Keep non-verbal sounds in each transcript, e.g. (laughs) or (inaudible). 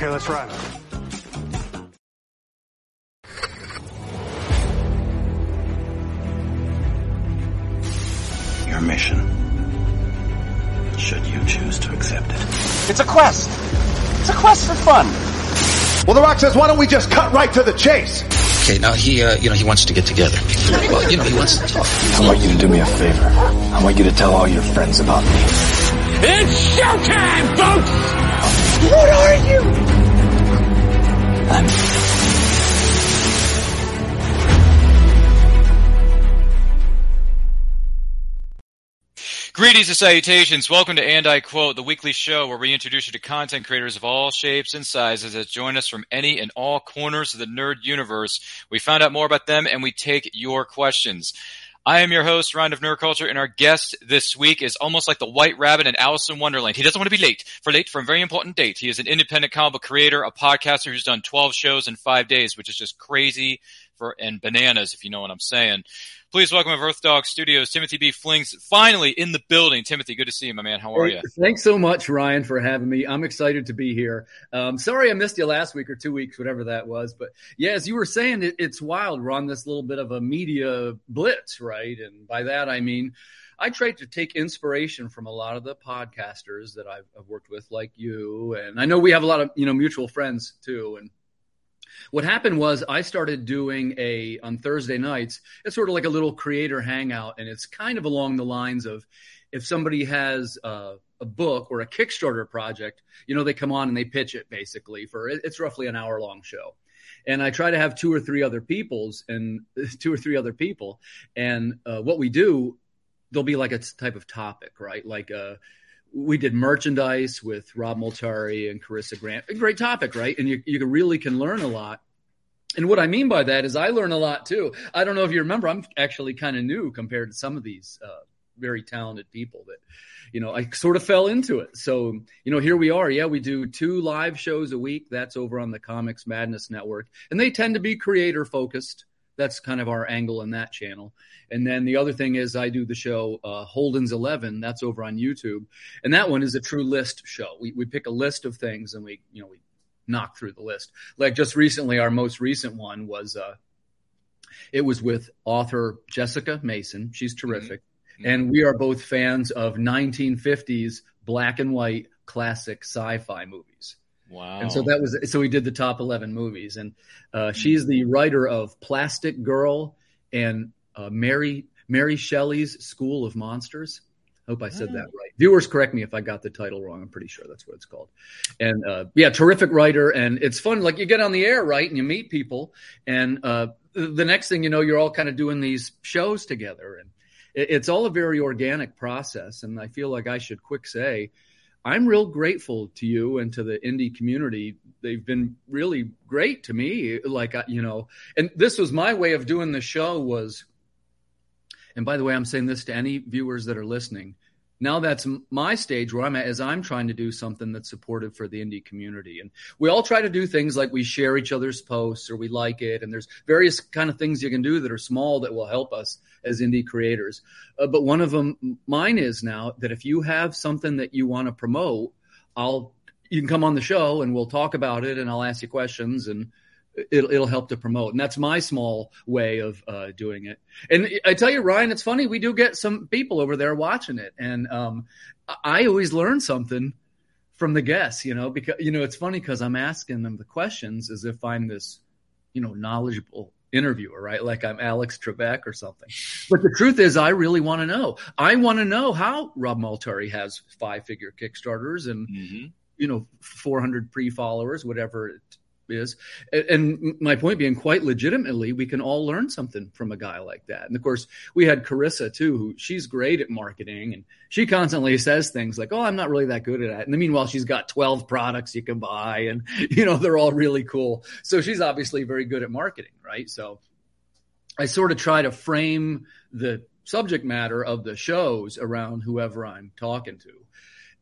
Okay, let's run. Your mission, should you choose to accept it. It's a quest. It's a quest for fun. Well, The Rock says, why don't we just cut right to the chase? Okay, now he, uh, you know, he wants to get together. Well, you know, he wants to talk. I want you to do me a favor. I want you to tell all your friends about me. It's showtime, folks! What are you? I'm Greetings and salutations. Welcome to And I Quote, the weekly show where we introduce you to content creators of all shapes and sizes that join us from any and all corners of the nerd universe. We find out more about them and we take your questions. I am your host, Ryan of Nerd Culture, and our guest this week is almost like the White Rabbit in Alice in Wonderland. He doesn't want to be late for late for a very important date. He is an independent comic book creator, a podcaster who's done 12 shows in five days, which is just crazy for and bananas, if you know what I'm saying. Please welcome of Earth Dog Studios, Timothy B. Flings, finally in the building. Timothy, good to see you, my man. How are you? Thanks so much, Ryan, for having me. I'm excited to be here. Um, sorry I missed you last week or two weeks, whatever that was. But yeah, as you were saying, it, it's wild. We're on this little bit of a media blitz, right? And by that, I mean, I try to take inspiration from a lot of the podcasters that I've, I've worked with, like you. And I know we have a lot of, you know, mutual friends too. And what happened was I started doing a on Thursday nights. It's sort of like a little creator hangout, and it's kind of along the lines of if somebody has a, a book or a Kickstarter project, you know, they come on and they pitch it basically for it's roughly an hour long show. And I try to have two or three other people's and (laughs) two or three other people. And uh, what we do, there'll be like a type of topic, right? Like uh, we did merchandise with Rob Multari and Carissa Grant. A great topic, right? And you, you really can learn a lot. And what I mean by that is I learn a lot too. I don't know if you remember, I'm actually kind of new compared to some of these uh, very talented people that, you know, I sort of fell into it. So, you know, here we are. Yeah, we do two live shows a week. That's over on the Comics Madness Network. And they tend to be creator focused. That's kind of our angle in that channel. And then the other thing is I do the show uh, Holden's Eleven. That's over on YouTube, and that one is a true list show. We we pick a list of things and we you know we knock through the list. Like just recently, our most recent one was uh, it was with author Jessica Mason. She's terrific, mm-hmm. and we are both fans of 1950s black and white classic sci-fi movies. Wow. And so that was so we did the top 11 movies and uh, she's the writer of Plastic Girl and uh, Mary Mary Shelley's School of Monsters. Hope I said that right. Viewers, correct me if I got the title wrong. I'm pretty sure that's what it's called. And uh, yeah, terrific writer, and it's fun. Like you get on the air, right, and you meet people, and uh, the next thing you know, you're all kind of doing these shows together, and it's all a very organic process. And I feel like I should quick say, I'm real grateful to you and to the indie community. They've been really great to me. Like uh, you know, and this was my way of doing the show was and by the way, I'm saying this to any viewers that are listening. Now that's my stage where I'm at is I'm trying to do something that's supportive for the indie community. And we all try to do things like we share each other's posts or we like it. And there's various kind of things you can do that are small that will help us as indie creators. Uh, but one of them, mine is now that if you have something that you want to promote, I'll, you can come on the show and we'll talk about it and I'll ask you questions and it'll, it'll help to promote. And that's my small way of uh, doing it. And I tell you, Ryan, it's funny. We do get some people over there watching it. And um, I always learn something from the guests, you know, because, you know, it's funny because I'm asking them the questions as if I'm this, you know, knowledgeable interviewer, right? Like I'm Alex Trebek or something. But the truth is, I really want to know. I want to know how Rob Multari has five figure Kickstarters and, mm-hmm. you know, 400 pre followers, whatever it is. And my point being, quite legitimately, we can all learn something from a guy like that. And of course, we had Carissa too, who she's great at marketing, and she constantly says things like, "Oh, I'm not really that good at that." And meanwhile, she's got 12 products you can buy, and (laughs) you know they're all really cool. So she's obviously very good at marketing, right? So I sort of try to frame the subject matter of the shows around whoever I'm talking to,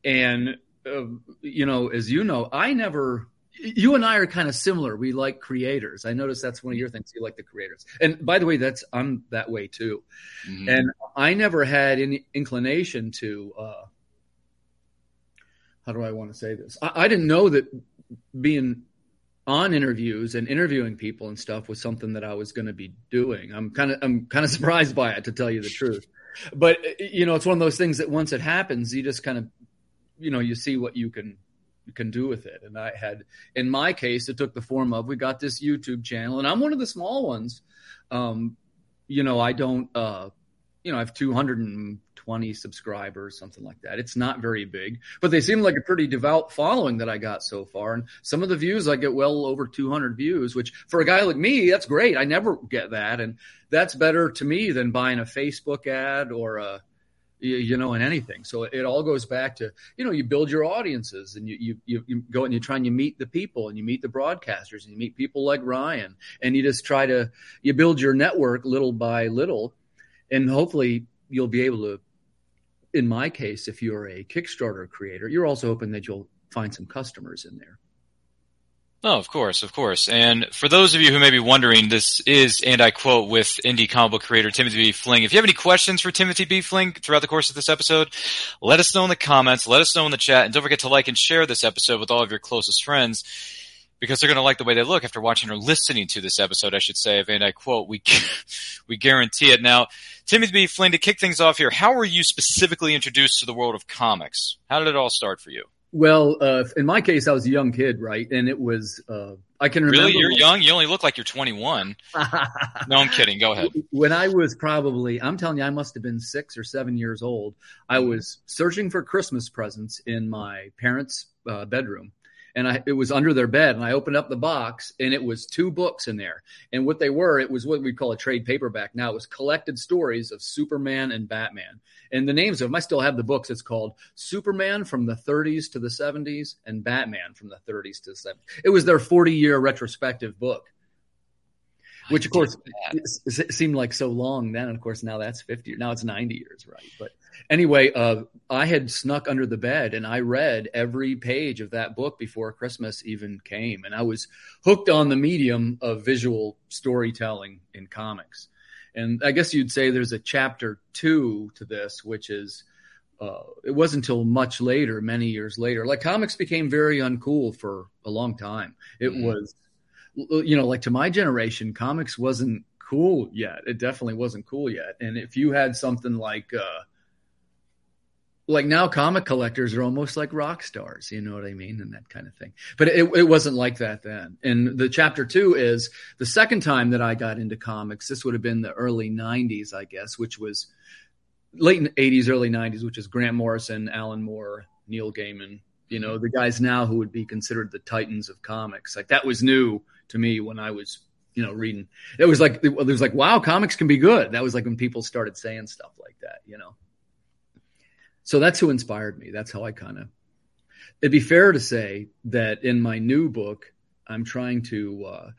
and uh, you know, as you know, I never you and I are kind of similar. We like creators. I notice that's one of your things. You like the creators. And by the way, that's I'm that way too. Mm-hmm. And I never had any inclination to. Uh, how do I want to say this? I, I didn't know that being on interviews and interviewing people and stuff was something that I was going to be doing. I'm kind of I'm kind of (laughs) surprised by it to tell you the truth. But you know, it's one of those things that once it happens, you just kind of you know, you see what you can can do with it. And I had, in my case, it took the form of we got this YouTube channel, and I'm one of the small ones. Um, you know, I don't, uh, you know, I have 220 subscribers, something like that. It's not very big, but they seem like a pretty devout following that I got so far. And some of the views, I get well over 200 views, which for a guy like me, that's great. I never get that. And that's better to me than buying a Facebook ad or a, you, know, in anything. So it all goes back to, you know, you build your audiences and you, you, you go and you try and you meet the people and you meet the broadcasters and you meet people like Ryan and you just try to, you build your network little by little and hopefully you'll be able to, in my case, if you're a Kickstarter creator, you're also hoping that you'll find some customers in there. Oh, of course, of course. And for those of you who may be wondering, this is, and I quote, with indie comic book creator Timothy B. Fling. If you have any questions for Timothy B. Fling throughout the course of this episode, let us know in the comments, let us know in the chat, and don't forget to like and share this episode with all of your closest friends because they're going to like the way they look after watching or listening to this episode, I should say. And I quote, we, (laughs) we guarantee it. Now, Timothy B. Fling, to kick things off here, how were you specifically introduced to the world of comics? How did it all start for you? Well, uh, in my case, I was a young kid, right? And it was, uh, I can remember. Really? You're when, young? You only look like you're 21. (laughs) no, I'm kidding. Go ahead. When I was probably, I'm telling you, I must have been six or seven years old. I was searching for Christmas presents in my parents' uh, bedroom and I, it was under their bed. And I opened up the box, and it was two books in there. And what they were, it was what we call a trade paperback. Now it was collected stories of Superman and Batman. And the names of them, I still have the books. It's called Superman from the 30s to the 70s and Batman from the 30s to the 70s. It was their 40 year retrospective book (laughs) which of course seemed like so long then. And of course, now that's 50. Now it's 90 years, right? But anyway, uh, I had snuck under the bed and I read every page of that book before Christmas even came. And I was hooked on the medium of visual storytelling in comics. And I guess you'd say there's a chapter two to this, which is, uh, it wasn't until much later, many years later, like comics became very uncool for a long time. It mm-hmm. was, you know, like to my generation, comics wasn't cool yet. It definitely wasn't cool yet. And if you had something like, uh, like now comic collectors are almost like rock stars, you know what I mean? And that kind of thing. But it, it wasn't like that then. And the chapter two is the second time that I got into comics. This would have been the early 90s, I guess, which was late 80s, early 90s, which is Grant Morrison, Alan Moore, Neil Gaiman, you know, the guys now who would be considered the titans of comics. Like that was new to me when I was, you know, reading. It was like, it was like, wow, comics can be good. That was like when people started saying stuff like that, you know so that's who inspired me. That's how I kind of. It'd be fair to say that in my new book, I'm trying to. Uh,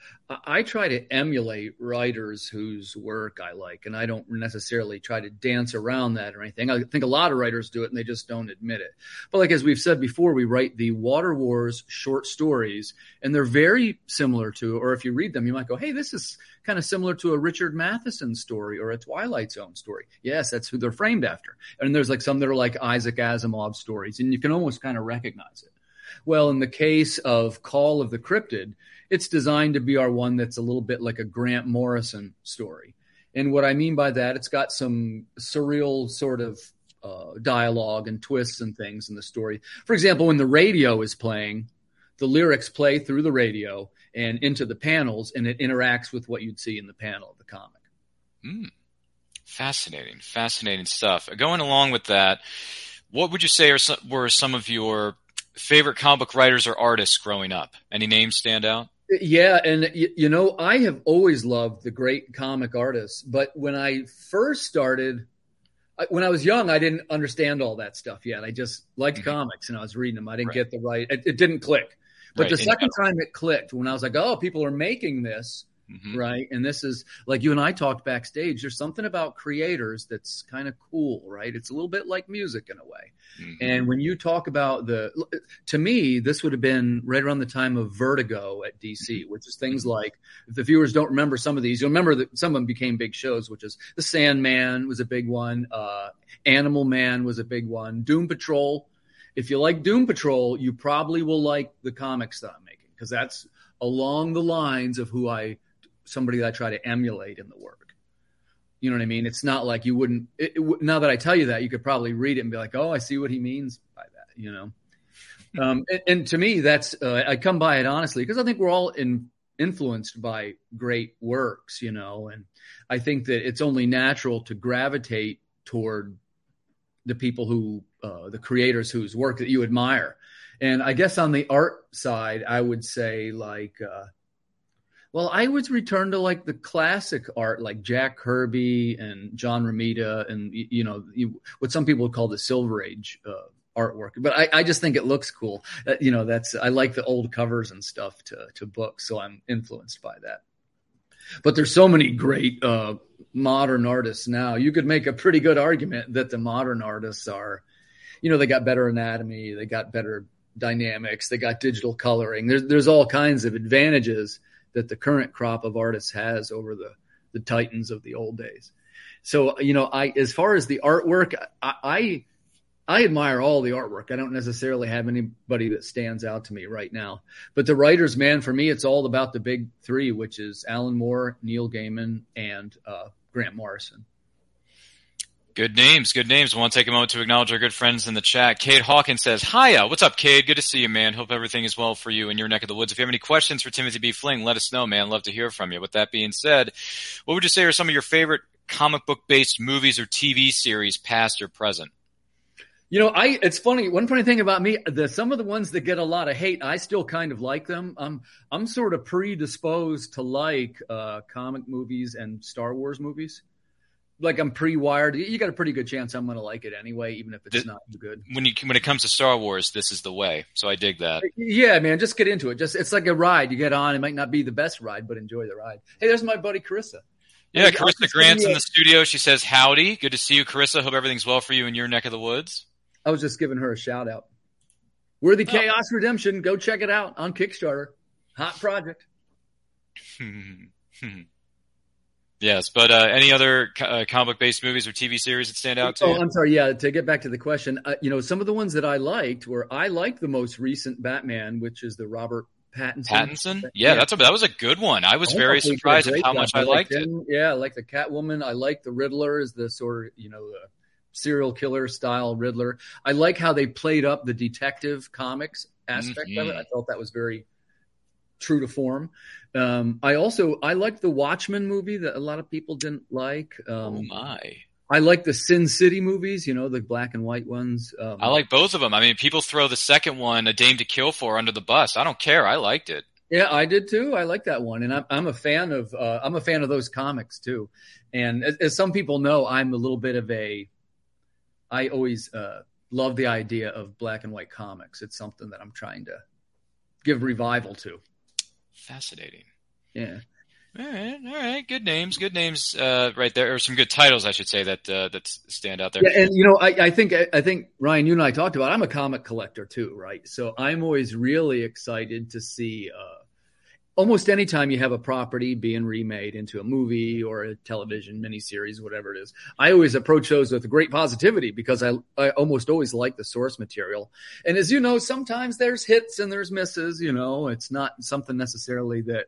I try to emulate writers whose work I like, and I don't necessarily try to dance around that or anything. I think a lot of writers do it, and they just don't admit it. But like as we've said before, we write the Water Wars short stories, and they're very similar to. Or if you read them, you might go, "Hey, this is kind of similar to a Richard Matheson story or a Twilight Zone story." Yes, that's who they're framed after. And there's like some that are like Isaac Asimov stories, and you can almost kind of recognize it. Well, in the case of Call of the Cryptid, it's designed to be our one that's a little bit like a Grant Morrison story. And what I mean by that, it's got some surreal sort of uh, dialogue and twists and things in the story. For example, when the radio is playing, the lyrics play through the radio and into the panels, and it interacts with what you'd see in the panel of the comic. Mm. Fascinating, fascinating stuff. Going along with that, what would you say are some, were some of your favorite comic book writers or artists growing up? Any names stand out? Yeah, and you, you know, I have always loved the great comic artists, but when I first started, when I was young, I didn't understand all that stuff yet. I just liked mm-hmm. comics and I was reading them. I didn't right. get the right. It, it, didn't click. But right. the second time it clicked, when I was like, "Oh, people are making this," Mm-hmm. Right. And this is like you and I talked backstage. There's something about creators that's kind of cool, right? It's a little bit like music in a way. Mm-hmm. And when you talk about the, to me, this would have been right around the time of Vertigo at DC, mm-hmm. which is things like, if the viewers don't remember some of these, you'll remember that some of them became big shows, which is The Sandman was a big one. Uh, Animal Man was a big one. Doom Patrol. If you like Doom Patrol, you probably will like the comics that I'm making because that's along the lines of who I somebody that I try to emulate in the work. You know what I mean? It's not like you wouldn't. It, it, now that I tell you that, you could probably read it and be like, "Oh, I see what he means by that." You know. (laughs) Um, and, and, to me, that's uh, I come by it honestly because I think we're all in, influenced by great works, you know, and I think that it's only natural to gravitate toward the people who, uh, the creators whose work that you admire. And I guess on the art side, I would say like uh, well, I would return to like the classic art, like Jack Kirby and John Romita, and you know what some people would call the Silver Age uh, artwork. But I, I, just think it looks cool. Uh, you know, that's I like the old covers and stuff to to books, so I'm influenced by that. But there's so many great uh, modern artists now. You could make a pretty good argument that the modern artists are, you know, they got better anatomy, they got better dynamics, they got digital coloring. There's there's all kinds of advantages that the current crop of artists has over the the titans of the old days. So you know, I as far as the artwork, I, I I admire all the artwork. I don't necessarily have anybody that stands out to me right now. But the writers, man, for me, it's all about the big three, which is Alan Moore, Neil Gaiman, and uh, Grant Morrison. Good names, good names. I want to take a moment to acknowledge our good friends in the chat. Cade Hawkins says, Hiya, what's up, Cade? Good to see you, man. Hope everything is well for you in your neck of the woods. If you have any questions for Timothy B. Fling, let us know, man. Love to hear from you. With that being said, what would you say are some of your favorite comic book based movies or TV series, past or present? You know, I it's funny. One funny thing about me, the some of the ones that get a lot of hate, I still kind of like them. I'm I'm sort of predisposed to like uh, comic movies and Star Wars movies like I'm pre-wired. You got a pretty good chance I'm going to like it anyway, even if it's not good. When you when it comes to Star Wars, this is the way. So I dig that. Yeah, man, just get into it. Just it's like a ride. You get on. It might not be the best ride, but enjoy the ride. Hey, there's my buddy Carissa. Yeah, hey, Carissa Grant's in the studio. She says, "Howdy, good to see you, Carissa. Hope everything's well for you in your neck of the woods." I was just giving her a shout out. We're the oh. Chaos Redemption. Go check it out on Kickstarter. Hot project. (laughs) (laughs) Yes, but uh, any other uh, comic based movies or TV series that stand out to oh, you? I'm sorry. Yeah, to get back to the question, uh, you know, some of the ones that I liked were I liked the most recent Batman, which is the Robert Pattinson. Pattinson, yeah, yeah. that's a, that was a good one. I was I very surprised at how much I, I liked, it. Yeah, I like the Catwoman. I like the Riddler as the sort of you know the serial killer style Riddler. I like how they played up the detective comics aspect mm-hmm. of it. Mm-hmm. I thought that was very true to form. Um, I also I liked the Watchmen movie that a lot of people didn't like. Um, oh my! I like the Sin City movies, you know, the black and white ones. Um, I like both of them. I mean, people throw the second one, A Dame to Kill For, under the bus. I don't care. I liked it. Yeah, I did too. I like that one, and I'm, I'm a fan of uh, I'm a fan of those comics too. And as, as, some people know, I'm a little bit of a I always uh, love the idea of black and white comics. It's something that I'm trying to give revival to. Fascinating. Yeah. All right, all right. Good names, good names, uh, right there, or some good titles, I should say, that uh, that stand out there. Yeah, and you know, I, I think I think Ryan, you and I talked about. I'm a comic collector too, right? So I'm always really excited to see uh, almost anytime you have a property being remade into a movie or a television miniseries, whatever it is, I always approach those with great positivity because I, I almost always like the source material. And as you know, sometimes there's hits and there's misses, you know, it's not something necessarily that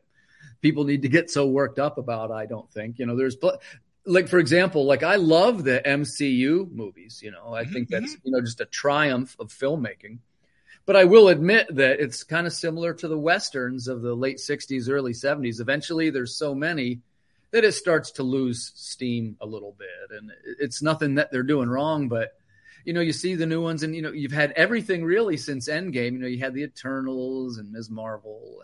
people need to get so worked up about. I don't think, you know, there's, like, for example, like I love the MCU movies, you know, I mm-hmm, think that's, mm-hmm. you know, just a triumph of filmmaking but I will admit that it's kind of similar to the westerns of the late 60s, early 70s. Eventually, there's so many that it starts to lose steam a little bit. And it's nothing that they're doing wrong, but you know, you see the new ones, and you know, you've had everything really since Endgame. You know, you had the Eternals and Ms. Marvel,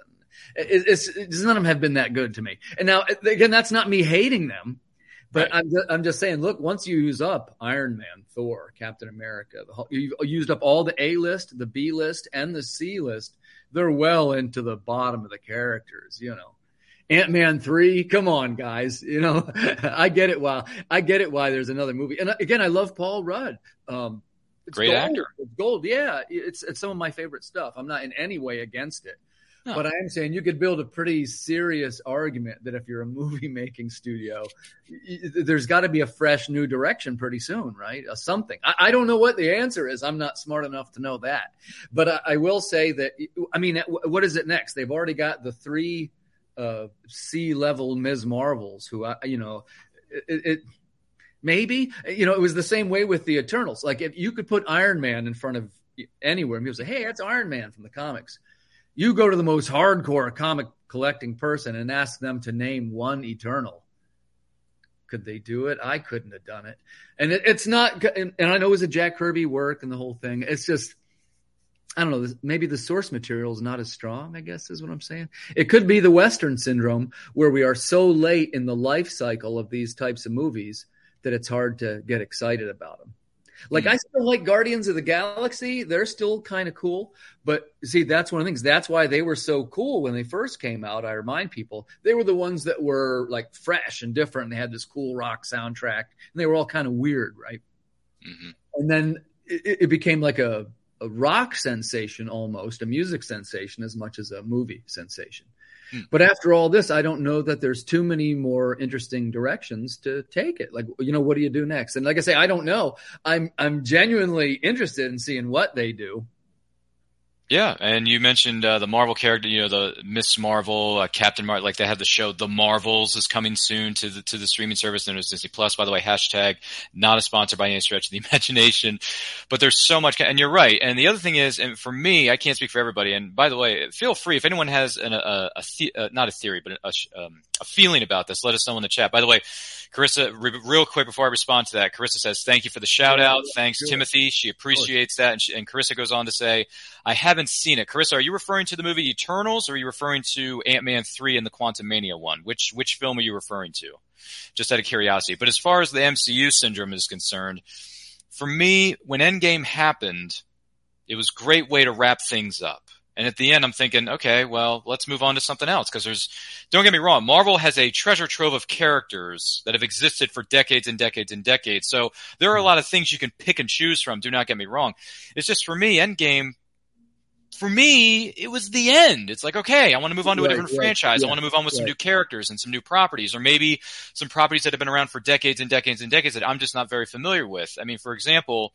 and it's, it's none of them have been that good to me. And now, again, that's not me hating them. But right. I'm, just, I'm just saying, look, once you use up Iron Man, Thor, Captain America, the, you've used up all the A list, the B list, and the C list. They're well into the bottom of the characters, you know. Ant Man three, come on, guys. You know, (laughs) I get it. Why I get it. Why there's another movie, and again, I love Paul Rudd. Um, Great gold. actor. It's gold. Yeah, it's it's some of my favorite stuff. I'm not in any way against it. No. But I am saying you could build a pretty serious argument that if you're a (laughs) movie making studio, there's got to be a fresh new direction pretty soon, right? A something. I, I, don't know what the answer is. I'm not smart enough to know that. But I, I will say that, I mean, uh, what is it next? They've already got the three uh, C level Ms. Marvels who, I, you know, it, it maybe, uh, you know, it was the same way with the Eternals. Like if you could put Iron Man in front of anywhere and people say, hey, that's Iron Man from the comics you go to the most hardcore comic collecting person and ask them to name one Eternal. Could they do it? I couldn't have done it. And it, it's not, and, and, I know it was a Jack Kirby work and the whole thing. It's just, I don't know, maybe the source material is not as strong, I guess is what I'm saying. It could be the Western syndrome where we are so late in the life cycle of these types of movies that it's hard to get excited about them. Like mm. I still like Guardians of the Galaxy. They're still kind of cool. But see, that's one of the things. That's why they were so cool when they first came out. I remind people they were the ones that were like fresh and different. They had this cool rock soundtrack and they were all kind of weird, right? Mm-hmm. And then it, it became like a, a rock sensation almost, a music sensation as much as a movie sensation. Hmm. But after all this, I don't know that there's too many more interesting directions to take it. Like, you know, what do you do next? And like I say, I don't know. I'm I'm genuinely interested in seeing what they do. Yeah, and you mentioned uh, the Marvel character, you know, the Miss Marvel, uh, Captain Marvel, like they have the show The Marvels is coming soon to the to the streaming service known as Disney Plus. By the way, hashtag not a sponsor by any stretch of the (laughs) imagination, but there's so much, and you're right. And the other thing is, and for me, I can't speak for everybody. And by the way, feel free if anyone has an, a, a, the, uh, not a theory, but a, um, a feeling about this, let us know in the chat. By the way, Carissa, re- real quick before I respond to that, Carissa says, thank you for the shout out. Thanks, sure. Timothy. She appreciates that. And, she, and Carissa goes on to say, I haven't seen it. Carissa, are you referring to the movie Eternals or are you referring to Ant-Man 3 and the Quantumania one? Which, which film are you referring to? Just out of curiosity. But as far as the MCU syndrome is concerned, for me, when Endgame happened, it was a great way to wrap things up. And at the end, I'm thinking, okay, well, let's move on to something else. Cause there's, don't get me wrong, Marvel has a treasure trove of characters that have existed for decades and decades and decades. So there are a hmm. lot of things you can pick and choose from. Do not get me wrong. It's just for me, Endgame, for me, it was the end. It's like, okay, I want to move on to a different right, franchise. Yeah, I want to move on with right. some new characters and some new properties, or maybe some properties that have been around for decades and decades and decades that I'm just not very familiar with. I mean, for example,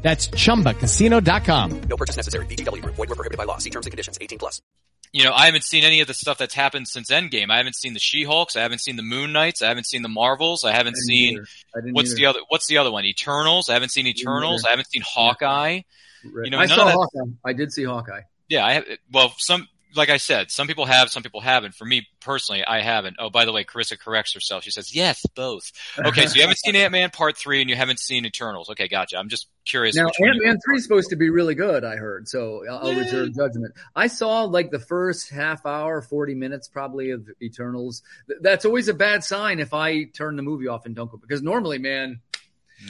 That's ChumbaCasino.com. No purchase necessary. VGW. Void were prohibited by law. See terms and conditions. 18 plus. You know, I haven't seen any of the stuff that's happened since Endgame. I haven't seen the She-Hulks. I haven't seen the Moon Knights. I haven't seen the Marvels. I haven't I seen what's either. the other what's the other one? Eternals. I haven't seen Eternals. I, I haven't seen Hawkeye. Right. You know, I saw Hawkeye. I did see Hawkeye. Yeah, I have, well, some like I said, some people have, some people haven't. For me personally, I haven't. Oh, by the way, Carissa corrects herself. She says, yes, both. Okay, so you haven't seen Ant-Man Part 3 and you haven't seen Eternals. Okay, gotcha. I'm just curious. Now, which one you- Ant Man three is supposed to be really good. I heard, so I'll, I'll reserve judgment. I saw like the first half hour, forty minutes probably of Eternals. That's always a bad sign if I turn the movie off and don't go because normally, man.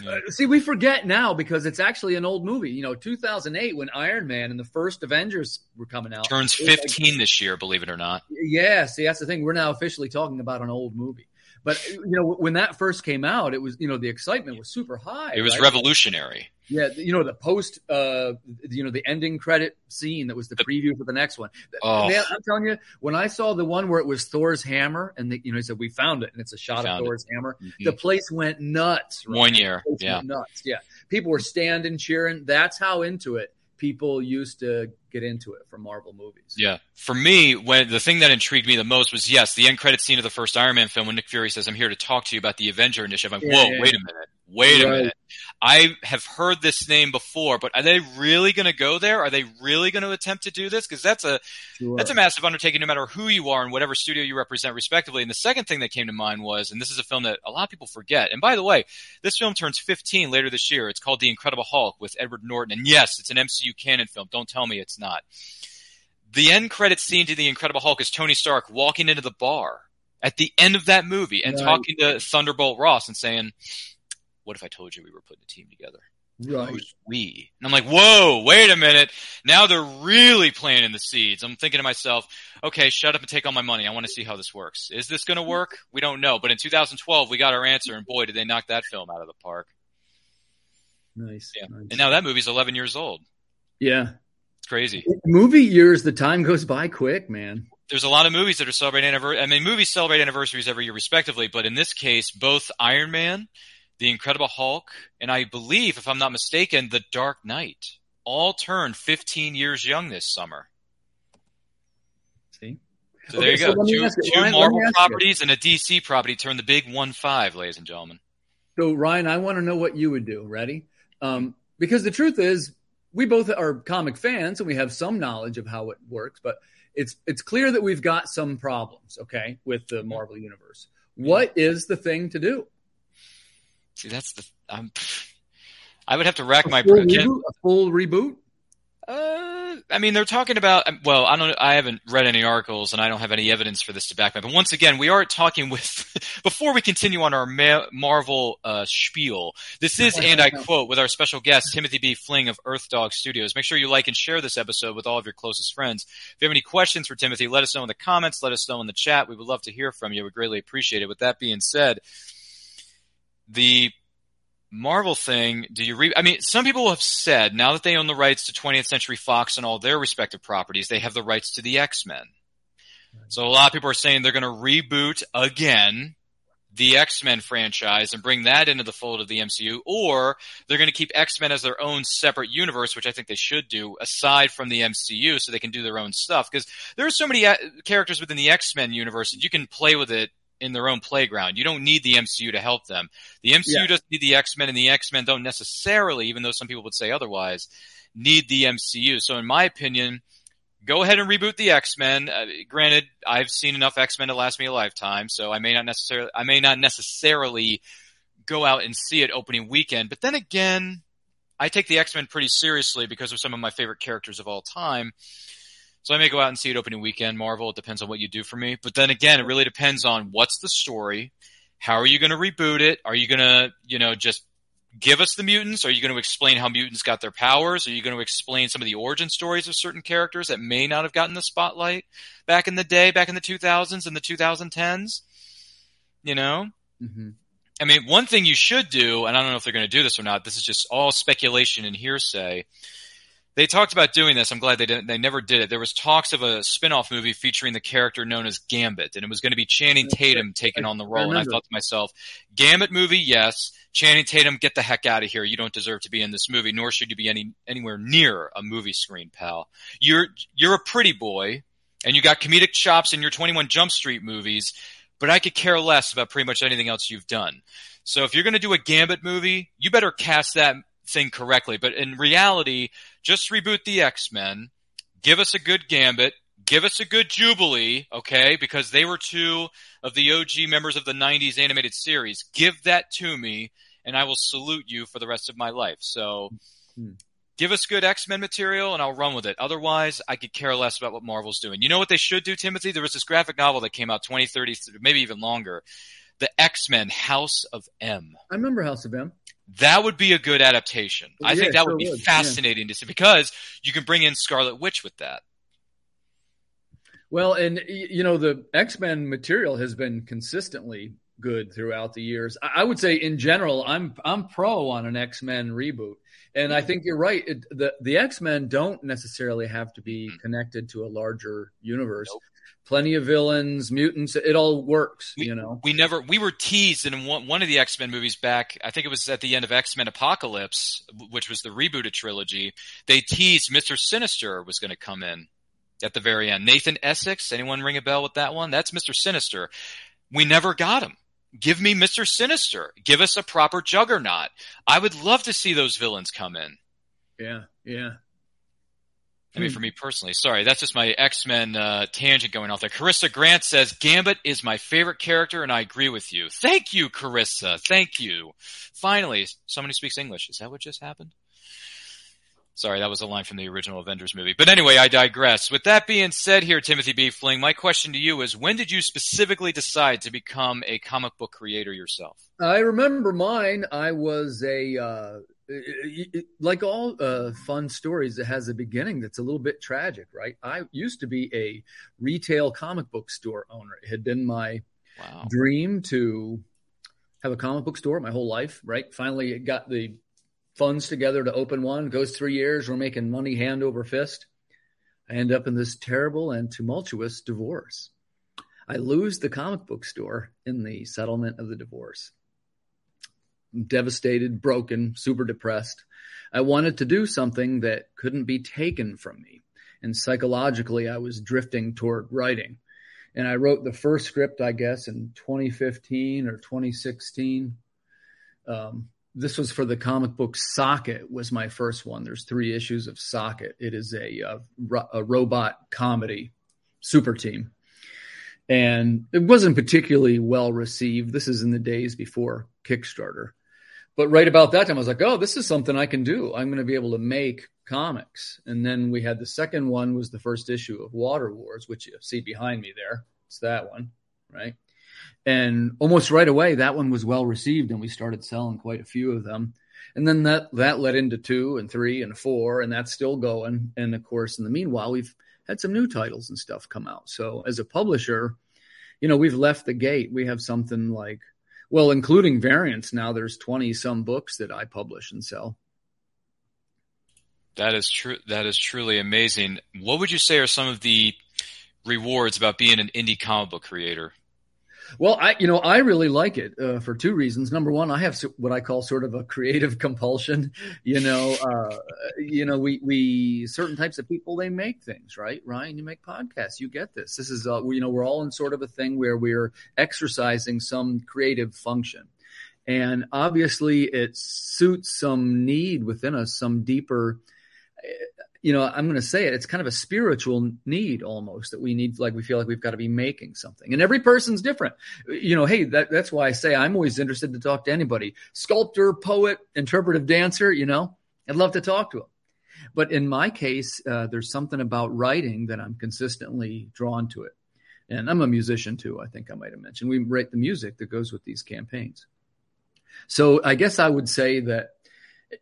Uh, see, we forget now because it's actually an old movie. You know, 2008 when Iron Man and the first Avengers were coming out. turns It was like- 15 this year, believe it or not. yeah, see, that's the thing. We're now officially talking about an old movie. But you know, when that first came out, it was you know the excitement was super high. It was right? revolutionary. Yeah, you know the post, uh, you know the ending credit scene that was the preview for the next one. Oh. Man, I'm telling you, when I saw the one where it was Thor's hammer, and the, you know he said we found it, and it's a shot of Found it. Thor's hammer, Mhm. the place went nuts. right? One year, yeah. nuts. Yeah, people were standing, cheering. That's how into it people used to get into it for Marvel movies. Yeah. For me, when the thing that intrigued me the most was yes, the end credit scene of the first Iron Man film when Nick Fury says, I'm here to talk to you about the Avenger initiative. I'm Yeah, whoa, yeah, wait yeah. a minute. Wait a minute. I have heard this name before, but are they really going to go there? Are they really going to attempt to do this? Because that's a Sure. that's a massive undertaking, no matter who you are and whatever studio you represent, respectively. And the second thing that came to mind was, and this is a film that a lot of people forget. And by the way, this film turns 15 later this year. It's called The Incredible Hulk with Edward Norton. And yes, it's an MCU canon film. Don't tell me it's not. The end credit scene to The Incredible Hulk is Tony Stark walking into the bar at the end of that movie and Right. talking to Thunderbolt Ross and saying, "What if I told you we were putting a team together?" Right. Who's we? And I'm like, whoa, wait a minute. Now they're really planting the seeds. I'm thinking to myself, okay, shut up and take all my money. I want to see how this works. Is this going to work? We don't know. But in 2012, we got our answer, and boy, did they knock that film out of the park. Nice. Yeah. nice. And now that movie's 11 years old. yeah. It's crazy. Movie years, the time goes by quick, man. There's a lot of movies that are celebrating anniversaries. I mean, movies celebrate anniversaries every year, respectively. But in this case, both Iron Man, The Incredible Hulk, and I believe, if I'm not mistaken, The Dark Knight all turned 15 years young this summer. See? So Okay, there you so go. let Two, ask you- two Ryan, Marvel ask you. properties and a DC property turn the big one five, ladies and gentlemen. So Ryan, I want to know what you would do. Ready? Um, because the truth is, we both are comic fans and we have some knowledge of how it works, but it's it's clear that we've got some problems. Okay, with the Marvel universe. What is the thing to do? See, that's the I'm. I would have to rack my full brain. reboot? A full reboot? Uh, I mean, they're talking about. Well, I don't. I haven't read any articles, and I don't have any evidence for this to back me. up. But once again, we are talking with. (laughs) before we continue on our Ma- Marvel uh, spiel, this is, (laughs) and I quote, with our special guest Timothy B. Fling of Earth Dog Studios. Make sure you like and share this episode with all of your closest friends. If you have any questions for Timothy, let us know in the comments. Let us know in the chat. We would love to hear from you. We greatly appreciate it. With that being said, the Marvel thing, do you re- I mean, some people have said now that they own the rights to 20th Century Fox and all their respective properties, they have the rights to the X-Men. So a lot of people are saying they're going to reboot again the X-Men franchise and bring that into the fold of the MCU, or they're going to keep X-Men as their own separate universe, which I think they should do aside from the MCU so they can do their own stuff. Because there are so many uh, characters within the X-Men universe that you can play with it in their own playground. You don't need the MCU to help them. The MCU Yeah. doesn't need the X-Men and the X-Men don't necessarily, even though some people would say otherwise, need the MCU. So in my opinion, go ahead and reboot the X-Men. Uh, granted, I've seen enough X-Men to last me a lifetime, so I may not necessarily, I may not necessarily go out and see it opening weekend. But then again, I take the X-Men pretty seriously because of some of my favorite characters of all time. So I may go out and see it opening weekend. Marvel, it depends on what you do for me. But then again, it really depends on what's the story. How are you going to reboot it? Are you going to, you know, just give us the mutants? Are you going to explain how mutants got their powers? Are you going to explain some of the origin stories of certain characters that may not have gotten the spotlight back in the day, back in the 2000s and the 2010s? You know? Mm-hmm. I mean, one thing you should do, and I don't know if they're going to do this or not. This is just all speculation and hearsay. They talked about doing this. I'm glad they didn't. They never did it. There was talks of a spin-off movie featuring the character known as Gambit, and it was going to be Channing Tatum taking on the role. And I thought to myself, Gambit movie, yes. Channing Tatum, get the heck out of here. You don't deserve to be in this movie, nor should you be any anywhere near a movie screen, pal. You're you're a pretty boy, and you got comedic chops in your 21 Jump Street movies, but I could care less about pretty much anything else you've done. So if you're going to do a Gambit movie, you better cast that thing correctly. But in reality, just reboot the X-Men, give us a good Gambit, Give us a good Jubilee, okay? Because they were two of the OG members of the 90s animated series. Give that to me, and I will salute you for the rest of my life. So Hmm. give us good X-Men material, and I'll run with it. Otherwise, I could care less about what Marvel's doing. You know what they should do, Timothy? There was this graphic novel that came out 2030, maybe even longer. The X-Men House of M. I remember House of M. That would be a good adaptation. I think that sure would be would, yeah. fascinating to see because you can bring in Scarlet Witch with that. Well, and you know the X Men material has been consistently good throughout the years. I would say in general, I'm I'm pro on an X Men reboot, and I think you're right. It, the the X Men don't necessarily have to be hmm. connected to a larger universe. Plenty of villains, mutants. It all works. you know. We never we were teased in one, one of the X Men movies back. I think it was at the end of X Men Apocalypse, which was the rebooted trilogy. They teased Mister Sinister was going to come in at the very end. Nathan Essex. Anyone ring a bell with that one? That's Mister Sinister. We never got him. Give me Mister Sinister. Give us a proper Juggernaut. I would love to see those villains come in. Yeah, yeah. I mean, for me personally, sorry, that's just my X Men uh, tangent going off there. Carissa Grant says Gambit is my favorite character, and I agree with you. Thank you, Carissa. Thank you. Finally, somebody speaks English. Is that what just happened? Sorry, that was a line from the original Avengers movie. But anyway, I digress. With that being said, here, Timothy B. Fling, my question to you is: When did you specifically decide to become a comic book creator yourself? I remember mine. I was a uh, it- it- like all uh, fun stories. It has a beginning that's a little bit tragic, right? I used to be a retail comic book store owner. It had been my Wow. dream to have a comic book store my whole life. Right? Finally, it got the funds together to open one. Goes three years. We're making money hand over fist. I end up in this terrible and tumultuous divorce. I lose the comic book store in the settlement of the divorce. Devastated, broken, super depressed. I wanted to do something that couldn't be taken from me. And psychologically, I was drifting toward writing. And I wrote the first script, I guess, in 2015 or 2016. Um, this was for the comic book Socket was my first one. There's three issues of Socket. It is a, uh, ro- a robot comedy super team and it wasn't particularly well received. This is in the days before Kickstarter. But right about that time, I was like, oh, this is something I can do. I'm going to be able to make comics. And then we had the second one was the first issue of Water Wars, which you see behind me there. It's that one, right? And almost right away, that one was well received, and we started selling quite a few of them. And then that that led into two and three and four, and that's still going. And of course, in the meanwhile, we've had some new titles and stuff come out. So as a publisher, you know, we've left the gate. We have something like, well, including variants now, there's 20 some books that I publish and sell. That is true. That is truly amazing. What would you say are some of the rewards about being an indie comic book creator? Well, I, you know, I really like it uh, for two reasons. Number one, I have what I call sort of a creative (laughs) compulsion. You know, uh, you know, we we certain types of people they make things, right? Ryan, you make podcasts, you get this. This is, uh, you know, we're all in sort of a thing where we're exercising some creative function, and obviously it suits some need within us, some deeper you know, I'm going to say it. It's kind of a spiritual need almost that we need, like we feel like we've got to be making something. And every person's different. You know, hey, that, that's why I say I'm always interested to talk to anybody sculptor, poet, interpretive dancer, you know, I'd love to talk to them. But in my case, uh, there's something about writing that I'm consistently drawn to it. And I'm a musician too, I think I might have mentioned. We write the music that goes with these campaigns. So I guess I would say that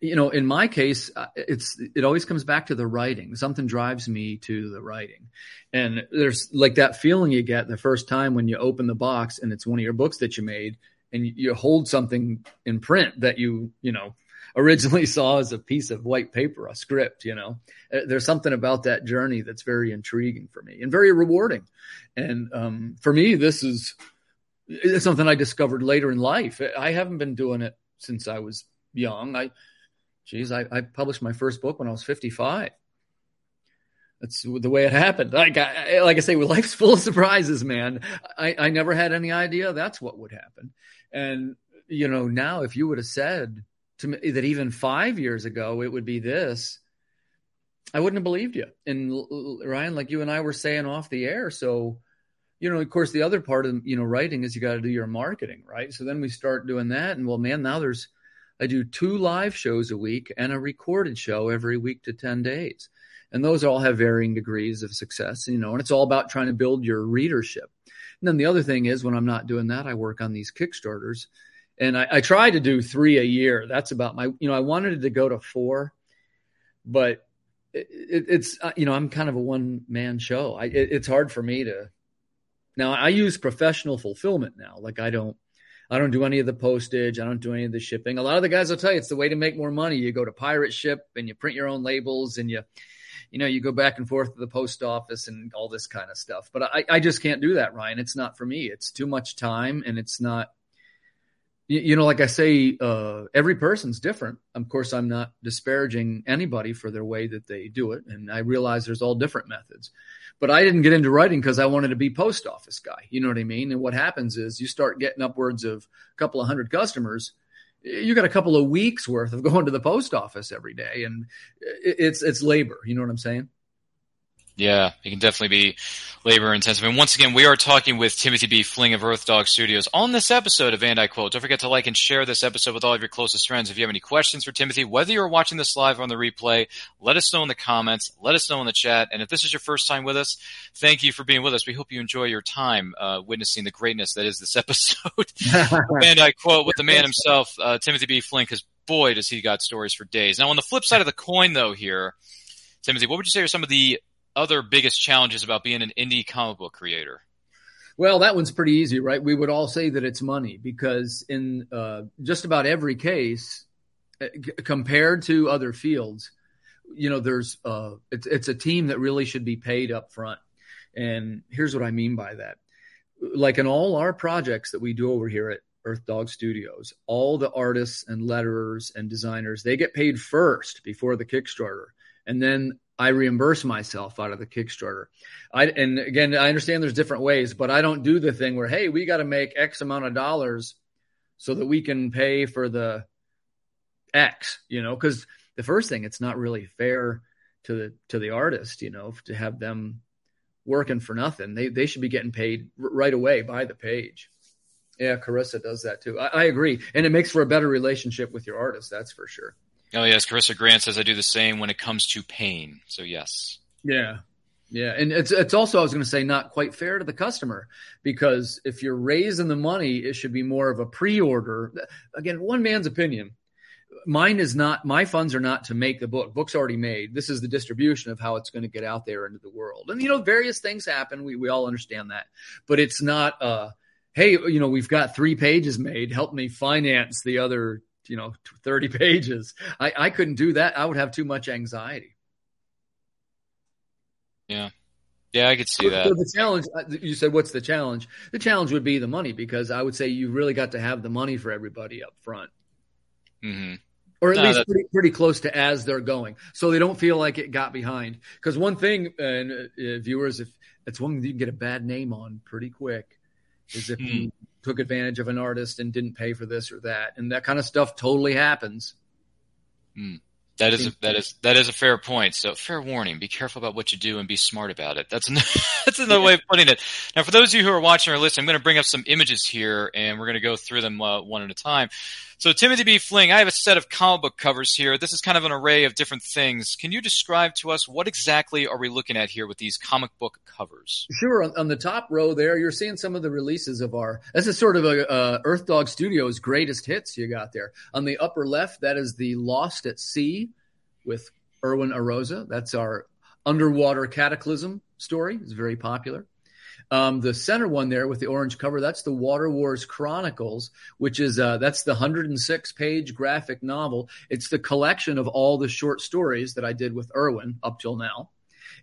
you know, in my case, uh, it's it always comes back to the writing. Something drives me to the writing, and there's like that feeling you get the first time when you open the box and it's one of your books that you made, and you, hold something in print that you you know originally (laughs) saw as a piece of white paper, a script. You know, Uh, there's something about that journey that's very intriguing for me and very rewarding. And um, for me, this is it's something I discovered later in life. I haven't been doing it since I was young. I Geez, I, I published my first book when I was 55. That's the way it happened. Like I, like I say, life's full of surprises, man. I, I never had any idea that's what would happen. And, you know, now if you would have said to me that even five years ago it would be this, I wouldn't have believed you. And Ryan, like you and I were saying off the air, so you know, of course, the other part of you know writing is you got to do your marketing, right? So then we start doing that, and well, man, now there's I do two live shows a week and a recorded show every week to ten days, and those all have varying degrees of success, you know, and it's all about trying to build your readership. And then the other thing is when I'm not doing that, I work on these Kickstarters, and I, I try to do three a year. That's about my, you know, I wanted to go to four, but it, it, it's uh, you know I'm kind of a one man show. I, it, it's hard for me to now I use professional fulfillment now. Like I don't I don't do any of the postage. I don't do any of the shipping. A lot of the guys will tell you it's the way to make more money. You go to pirate ship and you print your own labels and you you know you go back and forth to the post office and all this kind of stuff. But I, I just can't do that, Ryan. It's not for me. It's too much time and it's not you, know, like I say, uh, every person's different. Of course, I'm not disparaging anybody for their way that they do it, and I realize there's all different methods. But I didn't get into writing because I wanted to be post office guy. You know what I mean? And what happens is you start getting upwards of a couple of hundred customers. You got a couple of weeks worth of going to the post office every day, and it's it's labor. You know what I'm saying? Yeah, it can definitely be labor intensive. And once again, we are talking with Timothy B. Fling of Earth Dog Studios on this episode of And I Quote. Don't forget to like and share this episode with all of your closest friends. If you have any questions for Timothy, whether you're watching this live or on the replay, let us know in the comments. Let us know in the chat. And if this is your first time with us, thank you for being with us. We hope you enjoy your time uh, witnessing the greatness that is this episode. (laughs) and I Quote with the man himself, uh, Timothy B. Fling, because boy, does he got stories for days. Now, on the flip side of the coin, though, here, Timothy, what would you say are some of the other biggest challenges about being an indie comic book creator? Well, that one's pretty easy, right? We would all say that it's money because in uh, just about every case, uh, compared to other fields, you know, there's uh, it's it's a team that really should be paid up front. And here's what I mean by that: like in all our projects that we do over here at Earth Dog Studios, all the artists and letterers and designers they get paid first before the Kickstarter, and then I reimburse myself out of the Kickstarter. I and again, I understand there's different ways, but I don't do the thing where hey, we got to make X amount of dollars so that we can pay for the X, you know, because the first thing, it's not really fair to the to the artist, you know, to have them working for nothing. They they should be getting paid right away by the page. Yeah, Carissa does that too. I, I agree, and it makes for a better relationship with your artist. That's for sure. Oh yes, Carissa Grant says I do the same when it comes to pain. So yes. Yeah. Yeah, and it's it's also I was going to say not quite fair to the customer because if you're raising the money, it should be more of a pre-order. Again, one man's opinion. Mine is not. My funds are not to make the book. Book's already made. This is the distribution of how it's going to get out there into the world. And you know, various things happen. We we all understand that, but it's not. uh Hey, you know, we've got three pages made. Help me finance the other you know (laughs) 30 pages. I i couldn't do that. I would have too much anxiety. Yeah. Yeah i could see that so the challenge uh, you said what's the challenge? The challenge would be the money because i would say you really got to have the money for everybody up front. Mm-hmm. or at no, least pretty, pretty close to as they're going so they don't feel like it got behind. Because one thing and uh, viewers if it's one you can get a bad name on pretty quick is if you hmm took advantage of an artist and didn't pay for this or that, and that kind of stuff totally happens. Mm. That is a, that is that is a fair point. So fair warning: be careful about what you do and be smart about it. That's (laughs) that's another way of putting it. Now, for those of you who are watching or listening, I'm going to bring up some images here, and we're going to go through them uh, one at a time. So Timothy B. Fling, I have a set of comic book covers here. This is kind of an array of different things. Can you describe to us what exactly are we looking at here with these comic book covers? Sure. On, on the top row there, you're seeing some of the releases of our. This is sort of a uh, Earth Dog Studios greatest hits you got there. On the upper left, that is the Lost at Sea with Erwin Arosa. That's our underwater cataclysm story. It's very popular. Um, the center one there with the orange cover, that's the Water Wars Chronicles, which is uh, that's the 106 page graphic novel. It's the collection of all the short stories that I did with Irwin up till now.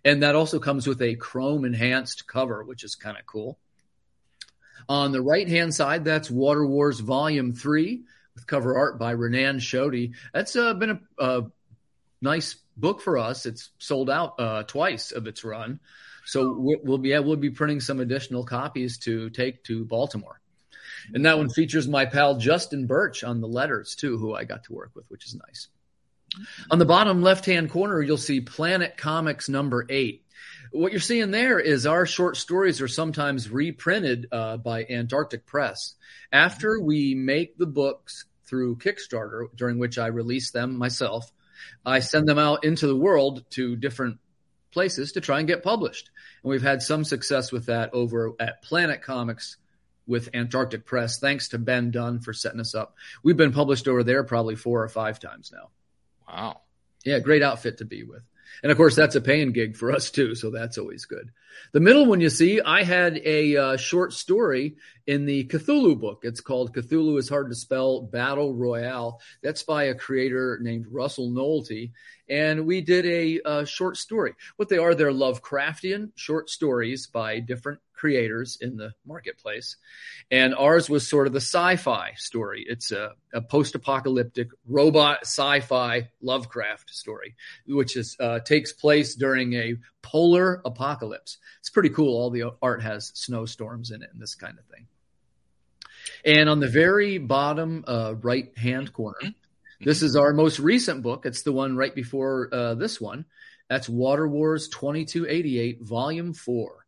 And that also comes with a chrome enhanced cover, which is kind of cool. On the right hand side, that's Water Wars Volume 3 with cover art by Renan Schodde. That's uh, been a, a, nice book for us. It's sold out uh, twice of its run. So we'll be we'll be printing some additional copies to take to Baltimore. And that one features my pal Justin Birch on the letters too, who I got to work with, which is nice. On the bottom left hand corner, you'll see Planet Comics number eight. What you're seeing there is our short stories are sometimes reprinted uh, by Antarctic Press. After we make the books through Kickstarter, during which I release them myself, I send them out into the world to different places to try and get published. And we've had some success with that over at Planet Comics with Antarctic Press. Thanks to Ben Dunn for setting us up. We've been published over there probably four or five times now. Wow. Yeah, great outfit to be with. And of course, that's a paying gig for us too, so that's always good. The middle one you see, I had a uh, short story in the Cthulhu book. It's called Cthulhu is Hard to Spell Battle Royale. That's by a creator named Russell Nohelty. And we did a, uh, short story. What they are, they're Lovecraftian short stories by different creators in the marketplace. And ours was sort of the sci-fi story. It's a, a post-apocalyptic robot sci-fi Lovecraft story, which is uh, takes place during a polar apocalypse. It's pretty cool. All the art has snowstorms in it and this kind of thing. And on the very bottom uh, right hand corner, mm-hmm. this is our most recent book. It's the one right before uh, this one. That's Water Wars 2288, Volume 4.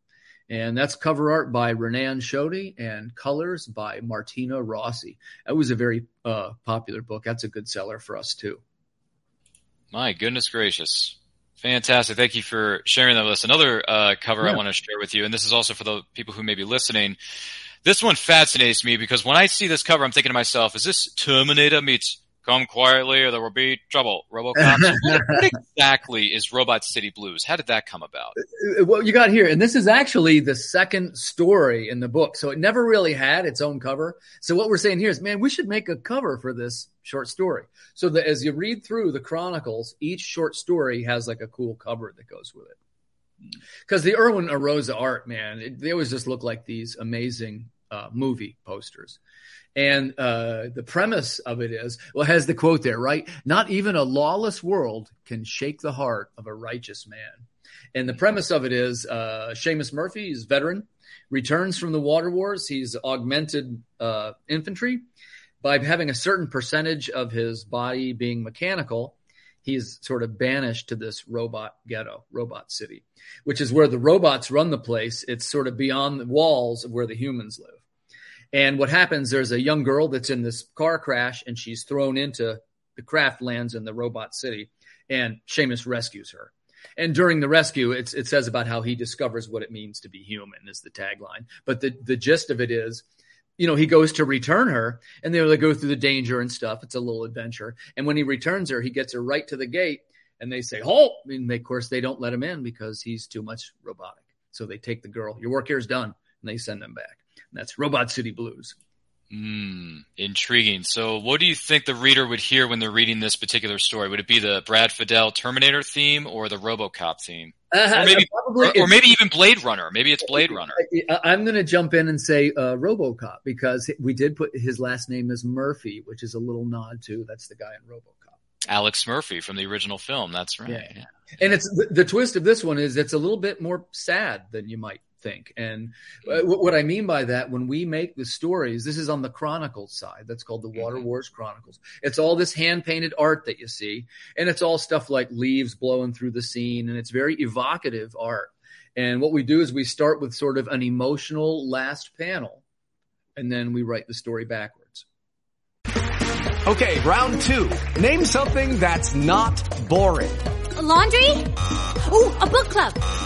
And that's cover art by Renan Schodde and colors by Martina Rossi. That was a very uh, popular book. That's a good seller for us too. My goodness gracious. Fantastic. Thank you for sharing that with us. Another uh, cover yeah. I want to share with you, and this is also for the people who may be listening. This one fascinates me because when I see this cover, I'm thinking to myself, is this Terminator meets Come quietly or there will be trouble. RoboCop. (laughs) what exactly is Robot City Blues? How did that come about? Well, you got here, and this is actually the second story in the book. So it never really had its own cover. So what we're saying here is, man, we should make a cover for this short story. So that as you read through the chronicles, each short story has like a cool cover that goes with it. Because the Erwin Arosa art, man, it, they always just look like these amazing uh, movie posters. And uh, the premise of it is, well, it has the quote there, right? Not even a lawless world can shake the heart of a righteous man. And the premise of it is, uh, Seamus Murphy is veteran, returns from the water wars. He's augmented uh, infantry by having a certain percentage of his body being mechanical. He's sort of banished to this robot ghetto, robot city, which is where the robots run the place. It's sort of beyond the walls of where the humans live. And what happens, there's a young girl that's in this car crash and she's thrown into the craft lands in the robot city and Seamus rescues her. And during the rescue, it says about how he discovers what it means to be human is the tagline. But the, the gist of it is, you know, he goes to return her and they go through the danger and stuff. It's a little adventure. And when he returns her, he gets her right to the gate and they say, halt. And they, of course, they don't let him in because he's too much robotic. So they take the girl, your work here is done, and they send him back. That's Robot City Blues. Hmm, intriguing. So, what do you think the reader would hear when they're reading this particular story? Would it be the Brad Fiedel Terminator theme or the RoboCop theme, uh, or maybe, or, or, maybe even Blade Runner? Maybe it's Blade Runner. I'm going to jump in and say uh, RoboCop because we did put his last name as Murphy, which is a little nod to that's the guy in RoboCop. Alex Murphy from the original film. That's right. Yeah. yeah. And it's the, the twist of this one is it's a little bit more sad than you might think. And uh, what I mean by that, when we make the stories, this is on the Chronicles side. That's called the Water mm-hmm. Wars Chronicles. It's all this hand painted art that you see, and it's all stuff like leaves blowing through the scene, and it's very evocative art. And what we do is we start with sort of an emotional last panel, and then we write the story backwards. Okay, round two. Name something that's not boring. A laundry? Ooh, a book club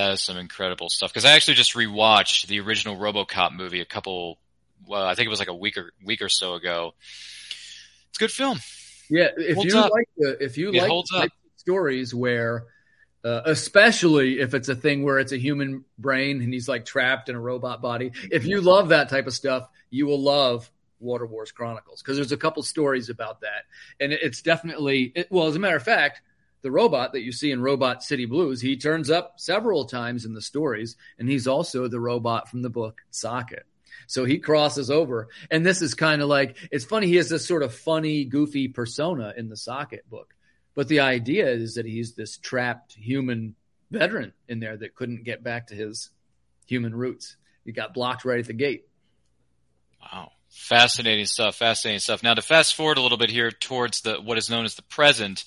That is some incredible stuff. Because I actually just rewatched the original RoboCop movie a couple, well, I think it was like a week or week or so ago. It's a good film. Yeah, if Holds you up. like the, if you It like the stories where, uh, especially if it's a thing where it's a human brain and he's like trapped in a robot body, if you love that type of stuff, you will love Water Wars Chronicles because there's a couple stories about that, and it's definitely it, well. As a matter of fact, the robot that you see in Robot City Blues, he turns up several times in the stories, and he's also the robot from the book Socket. So he crosses over. And this is kind of like, it's funny. He has this sort of funny, goofy persona in the Socket book. But the idea is that he's this trapped human veteran in there that couldn't get back to his human roots. He got blocked right at the gate. Wow. Fascinating stuff. Fascinating stuff. Now to fast forward a little bit here towards the what is known as the present.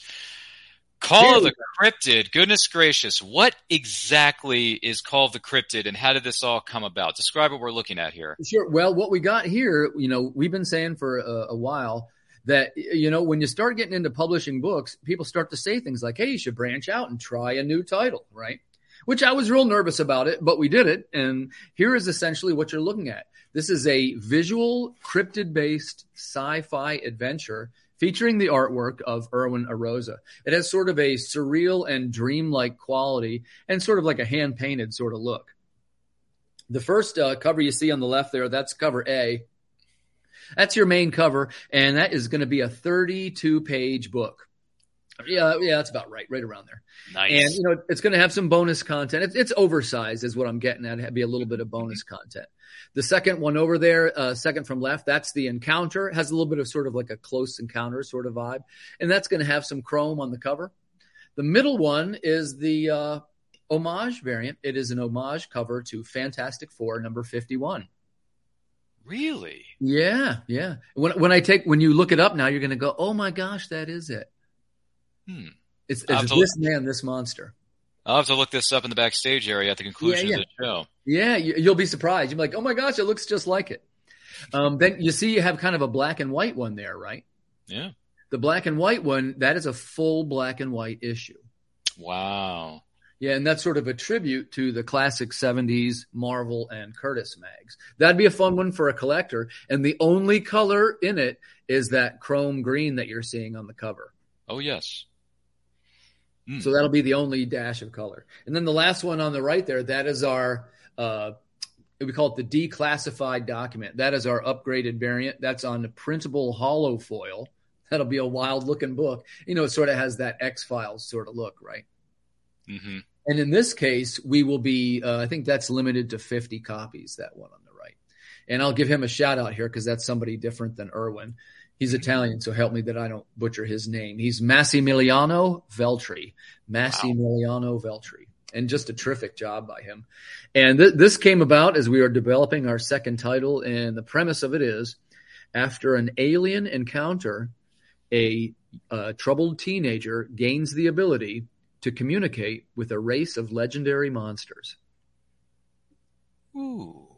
Call of the Cryptid. Goodness gracious. What exactly is Call of the Cryptid and how did this all come about? Describe what we're looking at here. Sure. Well, what we got here, you know, we've been saying for a, a while that, you know, when you start getting into publishing books, people start to say things like, hey, you should branch out and try a new title, right? Which I was real nervous about it, but we did it. And here is essentially what you're looking at. This is a visual cryptid based sci fi adventure featuring the artwork of Erwin Arosa. It has sort of a surreal and dreamlike quality and sort of like a hand painted sort of look. The first uh, cover you see on the left there, that's cover A. That's your main cover, and that is going to be a 32 page book. Yeah, yeah, that's about right, right around there. Nice. And you know, it's going to have some bonus content. It's, it's oversized, is what I'm getting at. It'd be a little bit of bonus content. The second one over there, uh, second from left, that's the encounter. It has a little bit of sort of like a close encounter sort of vibe, and that's going to have some chrome on the cover. The middle one is the uh, homage variant. It is an homage cover to Fantastic Four number 51. Really? Yeah, yeah. When when I take when you look it up now, you're going to go, "Oh my gosh, that is it." Hmm. It's, it's this man, this monster. I'll have to look this up in the backstage area at the conclusion Yeah, of the show. Yeah, you, you'll be surprised. You'll be like, "Oh my gosh, it looks just like it." Um, then you see, you have kind of a black and white one there, right? Yeah. The black and white one that is a full black and white issue. Wow. Yeah, and that's sort of a tribute to the classic 70s Marvel and Curtis mags. That'd be a fun one for a collector. And the only color in it is that chrome green that you're seeing on the cover. Oh yes. Hmm. So that'll be the only dash of color. And then the last one on the right there, that is our, uh, we call it the declassified document. That is our upgraded variant. That's on the printable hollow foil. That'll be a wild looking book. You know, it sort of has that X Files sort of look, right? Mm-hmm. And in this case, we will be, uh, I think that's limited to 50 copies, that one on the right. And I'll give him a shout out here because that's somebody different than Erwin. He's Italian, so help me that I don't butcher his name. He's Massimiliano Veltri. Massimiliano Veltri. And just a terrific job by him. And th- this came about as we are developing our second title. And the premise of it is after an alien encounter, a troubled teenager gains the ability to communicate with a race of legendary monsters. Ooh.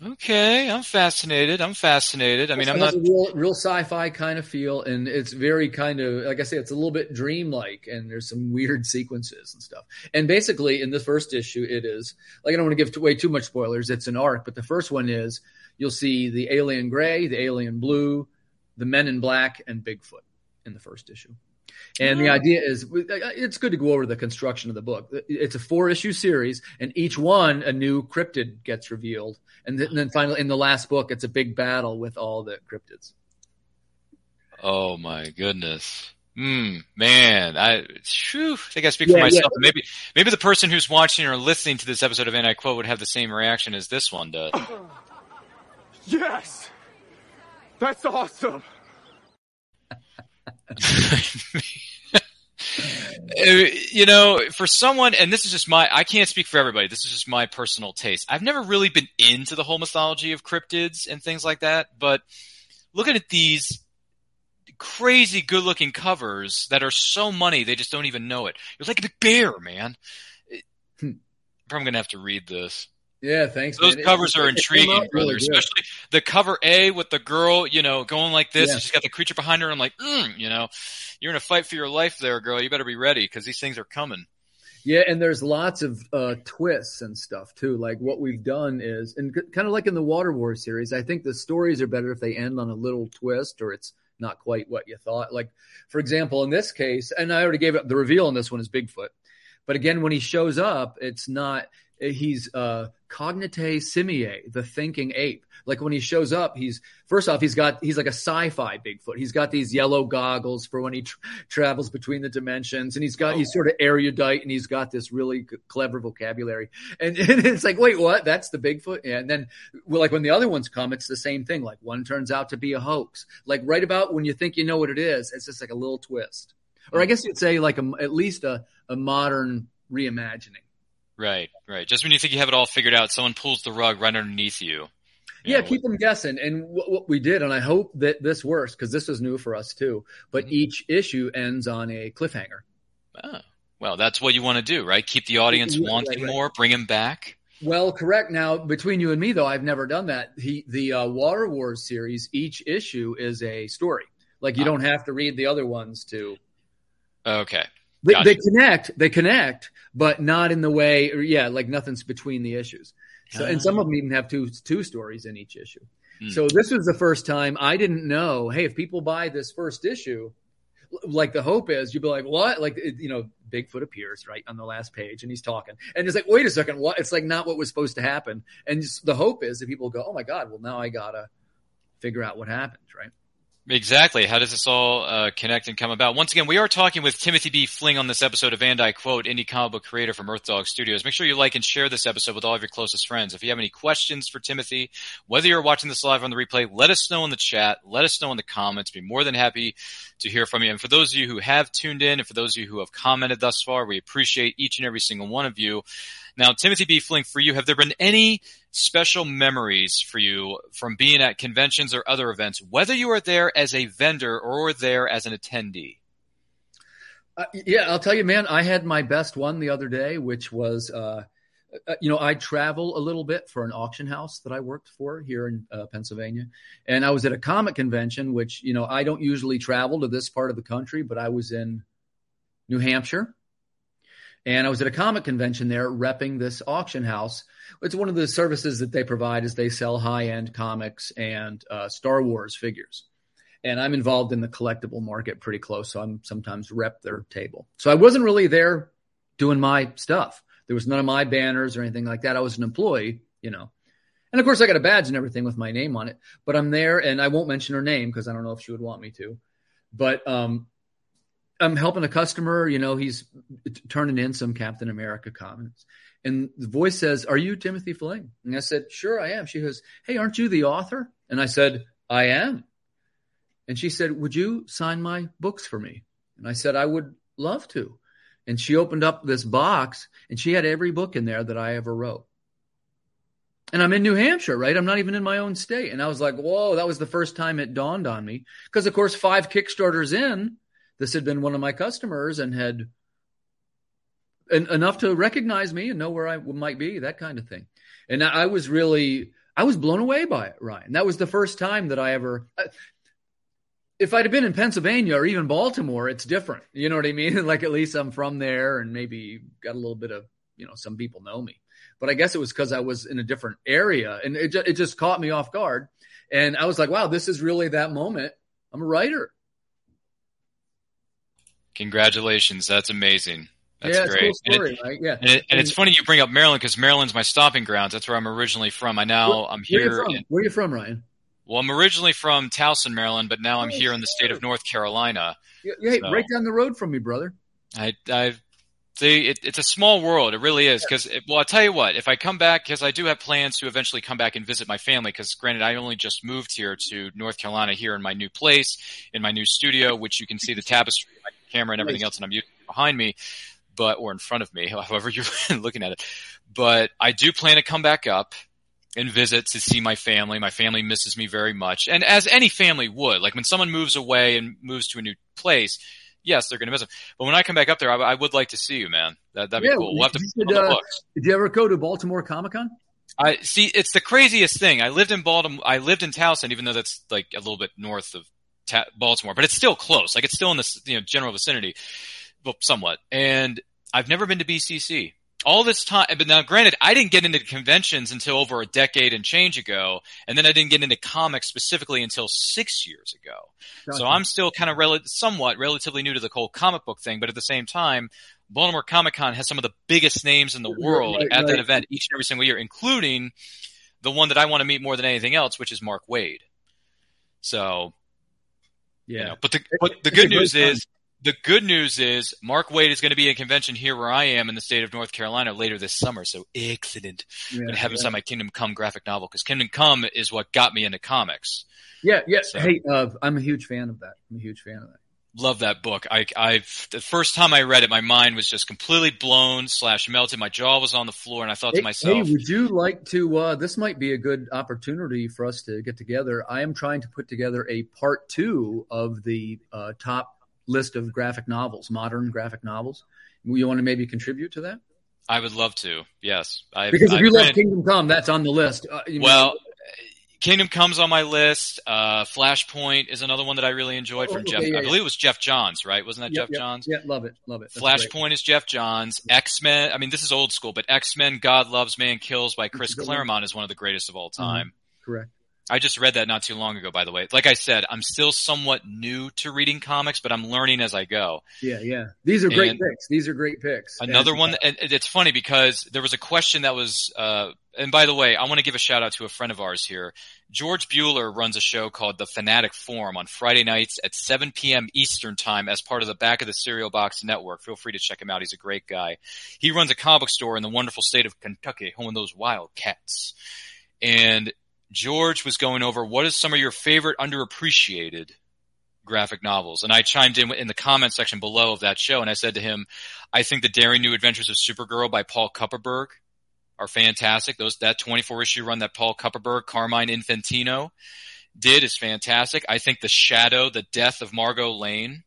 Okay, I'm fascinated. I'm fascinated. I mean, I'm not. a real, real sci-fi kind of feel, and it's very kind of like I say, it's a little bit dreamlike, and there's some weird sequences and stuff. And basically, in the first issue, it is like I don't want to give away too much spoilers. It's an arc, but the first one is you'll see the alien gray, the alien blue, the men in black, and Bigfoot in the first issue. And the idea is, it's good to go over the construction of the book. It's a four issue series, and each one a new cryptid gets revealed, and then, and then finally in the last book, it's a big battle with all the cryptids. Oh my goodness. Hmm, man, I, whew, I think I speak Yeah, for myself. yeah. Maybe, maybe the person who's watching or listening to this episode of And I Quote would have the same reaction as this one does. Yes! That's awesome! (laughs) You know, for someone, and this is just my, I can't speak for everybody. This is just my personal taste. I've never really been into the whole mythology of cryptids and things like that, but looking at these crazy good looking covers that are so money, they just don't even know it. You're like a big bear, man. Hmm. I'm probably going to have to read this. Yeah, thanks. Those man. It- covers are it intriguing, really brother. good. Especially the cover A with the girl, you know, going like this. Yeah. She's got the creature behind her. I'm like, mm, you know, you're in a fight for your life there, girl. You better be ready because these things are coming. Yeah, and there's lots of uh, twists and stuff too. Like what we've done is, and kind of like in the Water War series, I think the stories are better if they end on a little twist or it's not quite what you thought. Like, for example, in this case, and I already gave it the reveal in this one is Bigfoot, but again, when he shows up, it's not he's uh cognite simiae the thinking ape. Like when he shows up he's first off he's got he's like a sci-fi bigfoot. He's got these yellow goggles for when he tra- travels between the dimensions and he's got he's sort of erudite and he's got this really c- clever vocabulary. And, (laughs) and it's like wait what? That's the bigfoot? Yeah, and then well, like when the other ones come it's the same thing. Like one turns out to be a hoax. Like right about when you think you know what it is it's just like a little twist. Or i guess you'd say like a, at least a, a modern reimagining Right, right. Just when you think you have it all figured out, someone pulls the rug right underneath you. you yeah, know, keep them guessing. And what, what we did, and I hope that this works because this is new for us too. But Mm-hmm. each issue ends on a cliffhanger. Oh, well, that's what you want to do, right? Keep the audience Right, wanting right. more, bring them back. Well, correct. Now, between you and me, though, I've never done that. He, the uh, Water Wars series, each issue is a story. Like you Ah. don't have to read the other ones to. Okay. They, Gotcha. they connect, they connect, but not in the way. Or yeah, like nothing's between the issues. So, and some of them even have two two stories in each issue. Hmm. So this was the first time I didn't know. Hey, if people buy this first issue, like the hope is, you'd be like, what? Like you know, Bigfoot appears right on the last page, and he's talking, and it's like, wait a second, what? It's like not what was supposed to happen. And just, the hope is that people go, oh my god, well now I gotta figure out what happens, right? Exactly. How does this all uh, connect and come about? Once again, we are talking with Timothy B. Fling on this episode of And I Quote, indie comic book creator from Earth Dog Studios. Make sure you like and share this episode with all of your closest friends. If you have any questions for Timothy, whether you're watching this live on the replay, let us know in the chat. Let us know in the comments. Be more than happy to hear from you. And for those of you who have tuned in and for those of you who have commented thus far, we appreciate each and every single one of you. Now, Timothy B. Fling, for you, have there been any special memories for you from being at conventions or other events, whether you were there as a vendor or there as an attendee? Uh, yeah, I'll tell you, man. I had my best one the other day, which was, uh, uh, you know, I travel a little bit for an auction house that I worked for here in uh, Pennsylvania, and I was at a comic convention, which you know I don't usually travel to this part of the country, but I was in New Hampshire, and I was at a comic convention there, repping this auction house. It's one of the services that they provide is they sell high end comics and uh, Star Wars figures and I'm involved in the collectible market pretty close. So I'm sometimes rep their table. So I wasn't really there doing my stuff. There was none of my banners or anything like that. I was an employee, you know. And of course, I got a badge and everything with my name on it. But I'm there, and I won't mention her name because I don't know if she would want me to. But um, I'm helping a customer. You know, he's turning in some Captain America comics, and the voice says, "Are you Timothy Fling?" And I said, "Sure, I am." She goes, "Hey, aren't you the author?" And I said, "I am." And she said, Would you sign my books for me? And I said, I would love to. And she opened up this box and she had every book in there that I ever wrote. And I'm in New Hampshire, right? I'm not even in my own state. And I was like, whoa, that was the first time it dawned on me. Because, of course, five Kickstarters in, this had been one of my customers and had en- enough to recognize me and know where I might be, that kind of thing. And I was really, I was blown away by it, Ryan. That was the first time that I ever, if I'd have been in Pennsylvania or even Baltimore, it's different. You know what I mean? (laughs) Like at least I'm from there and maybe got a little bit of, you know, some people know me. But I guess it was because I was in a different area and it, ju- it just caught me off guard. And I was like, wow, this is really that moment. I'm a writer. Congratulations. That's amazing. That's yeah, great. cool story, and, it- right? Yeah. and, it, and it's funny you bring up Maryland because Maryland's my stopping grounds. That's where I'm originally from. I now I'm Where you here. from? in- Where are you from, Ryan? well, I'm originally from Towson, Maryland, but now I'm oh, here in the state of North Carolina. Yeah, Hey, So- right down the road from me, brother. I, I, see, it, it's a small world. It really is. Because, well, I'll tell you what. If I come back, because I do have plans to eventually come back and visit my family. Because, granted, I only just moved here to North Carolina, here in my new place, in my new studio, which you can see the (laughs) tapestry, camera, and everything else, and I'm using behind me, but or in front of me, (laughs) however you're (laughs) looking at it. But I do plan to come back up and visit to see my family. My family misses me very much, and as any family would, like when someone moves away and moves to a new place. Yes, they're going to miss them. But when I come back up there, I, I would like to see you, man. That, that'd be Yeah, cool. We'll have to should, uh. Did you ever go to Baltimore Comic Con? I see. It's the craziest thing. I lived in Baltimore. I lived in Towson, even though that's like a little bit north of Ta- Baltimore, but it's still close. Like it's still in the you know general vicinity, well, somewhat. And I've never been to BCC. All this time, but now granted, I didn't get into conventions until over a decade and change ago, and then I didn't get into comics specifically until six years ago. Gotcha. So I'm still kind of rel- somewhat relatively new to the whole comic book thing, but at the same time, Baltimore Comic Con has some of the biggest names in the world Right, at that event each and every single year, including the one that I want to meet more than anything else, which is Mark Waid. So, Yeah. you know, but the but the good news time. is the good news is Mark Waid is going to be at a convention here where I am in the state of North Carolina later this summer. So excellent. Yeah, I'm going to have him yeah. sign my Kingdom Come graphic novel because Kingdom Come is what got me into comics. Yeah, yeah. So- Hey, uh, I'm a huge fan of that. I'm a huge fan of that. Love that book. I, I've the first time I read it, my mind was just completely blown slash melted. My jaw was on the floor, and I thought Hey, to myself, hey, would you like to? Uh, this might be a good opportunity for us to get together. I am trying to put together a part two of the uh, top list of graphic novels, modern graphic novels. You want to maybe contribute to that? I would love to. Yes, I, Because if I you love Kingdom Come, that's on the list. Uh, know, well, Kingdom Come's on my list. Uh, Flashpoint is another one that I really enjoyed from Oh, okay, Geoff. yeah, I yeah. believe it was Geoff Johns, right? Wasn't that Yep, Geoff yep, Johns? Yeah, love it, love it. That's great. Flashpoint is Geoff Johns. X Men. I mean, this is old school, but X Men: God Loves, Man Kills by Chris a good one. Claremont is one of the greatest of all time. Correct. I just read that not too long ago, by the way. Like I said, I'm still somewhat new to reading comics, but I'm learning as I go. Yeah, yeah. These are great And- picks. These are great picks. Another And- one, and it's funny because there was a question that was, uh, and by the way, I want to give a shout out to a friend of ours here. George Bueller runs a show called The Fanatic Forum on Friday nights at 7 p.m. Eastern Time as part of the Back of the Cereal Box Network. Feel free to check him out. He's a great guy. He runs a comic store in the wonderful state of Kentucky, home of those Wildcats. And George was going over what is some of your favorite underappreciated graphic novels. And I chimed in in the comment section below of that show and I said to him, I think the Daring New Adventures of Supergirl by Paul Kupperberg are fantastic. Those that 24 issue run that Paul Kupperberg, Carmine Infantino did is fantastic. I think The Shadow, The Death of Margot Lane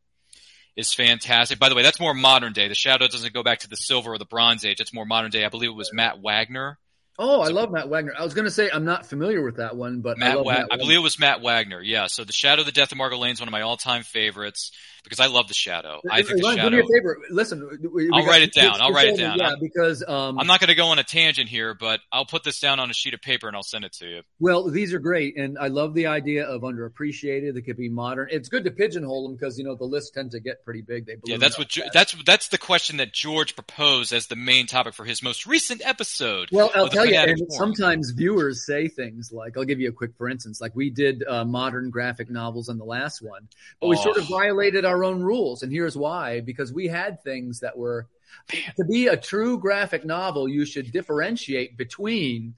is fantastic. By the way, that's more modern day. The Shadow doesn't go back to the Silver or the Bronze Age. It's more modern day. I believe it was Matt Wagner. Oh, I love Matt Wagner. I was going to say I'm not familiar with that one, but I Matt, love Wa- Matt I believe it was Matt Wagner. Yeah. So The Shadow, of The Death of Margot Lane is one of my all-time favorites because I love The Shadow. I think The Ryan, do Shadow. me a favor. Listen, we- we I'll got- write it down. I'll write it down. Yeah, because um, I'm not going to go on a tangent here, but I'll put this down on a sheet of paper and I'll send it to you. Well, these are great, and I love the idea of underappreciated. They could be modern. It's good to pigeonhole them because you know the lists tend to get pretty big. They Yeah, that's what Ge- that's that's the question that George proposed as the main topic for his most recent episode. Well, I'll tell you, sometimes viewers say things like, I'll give you a quick for instance, like we did uh, modern graphic novels in the last one, but we sort of Oh. violated our own rules. And here's why because we had things that were, to be a true graphic novel, you should differentiate between.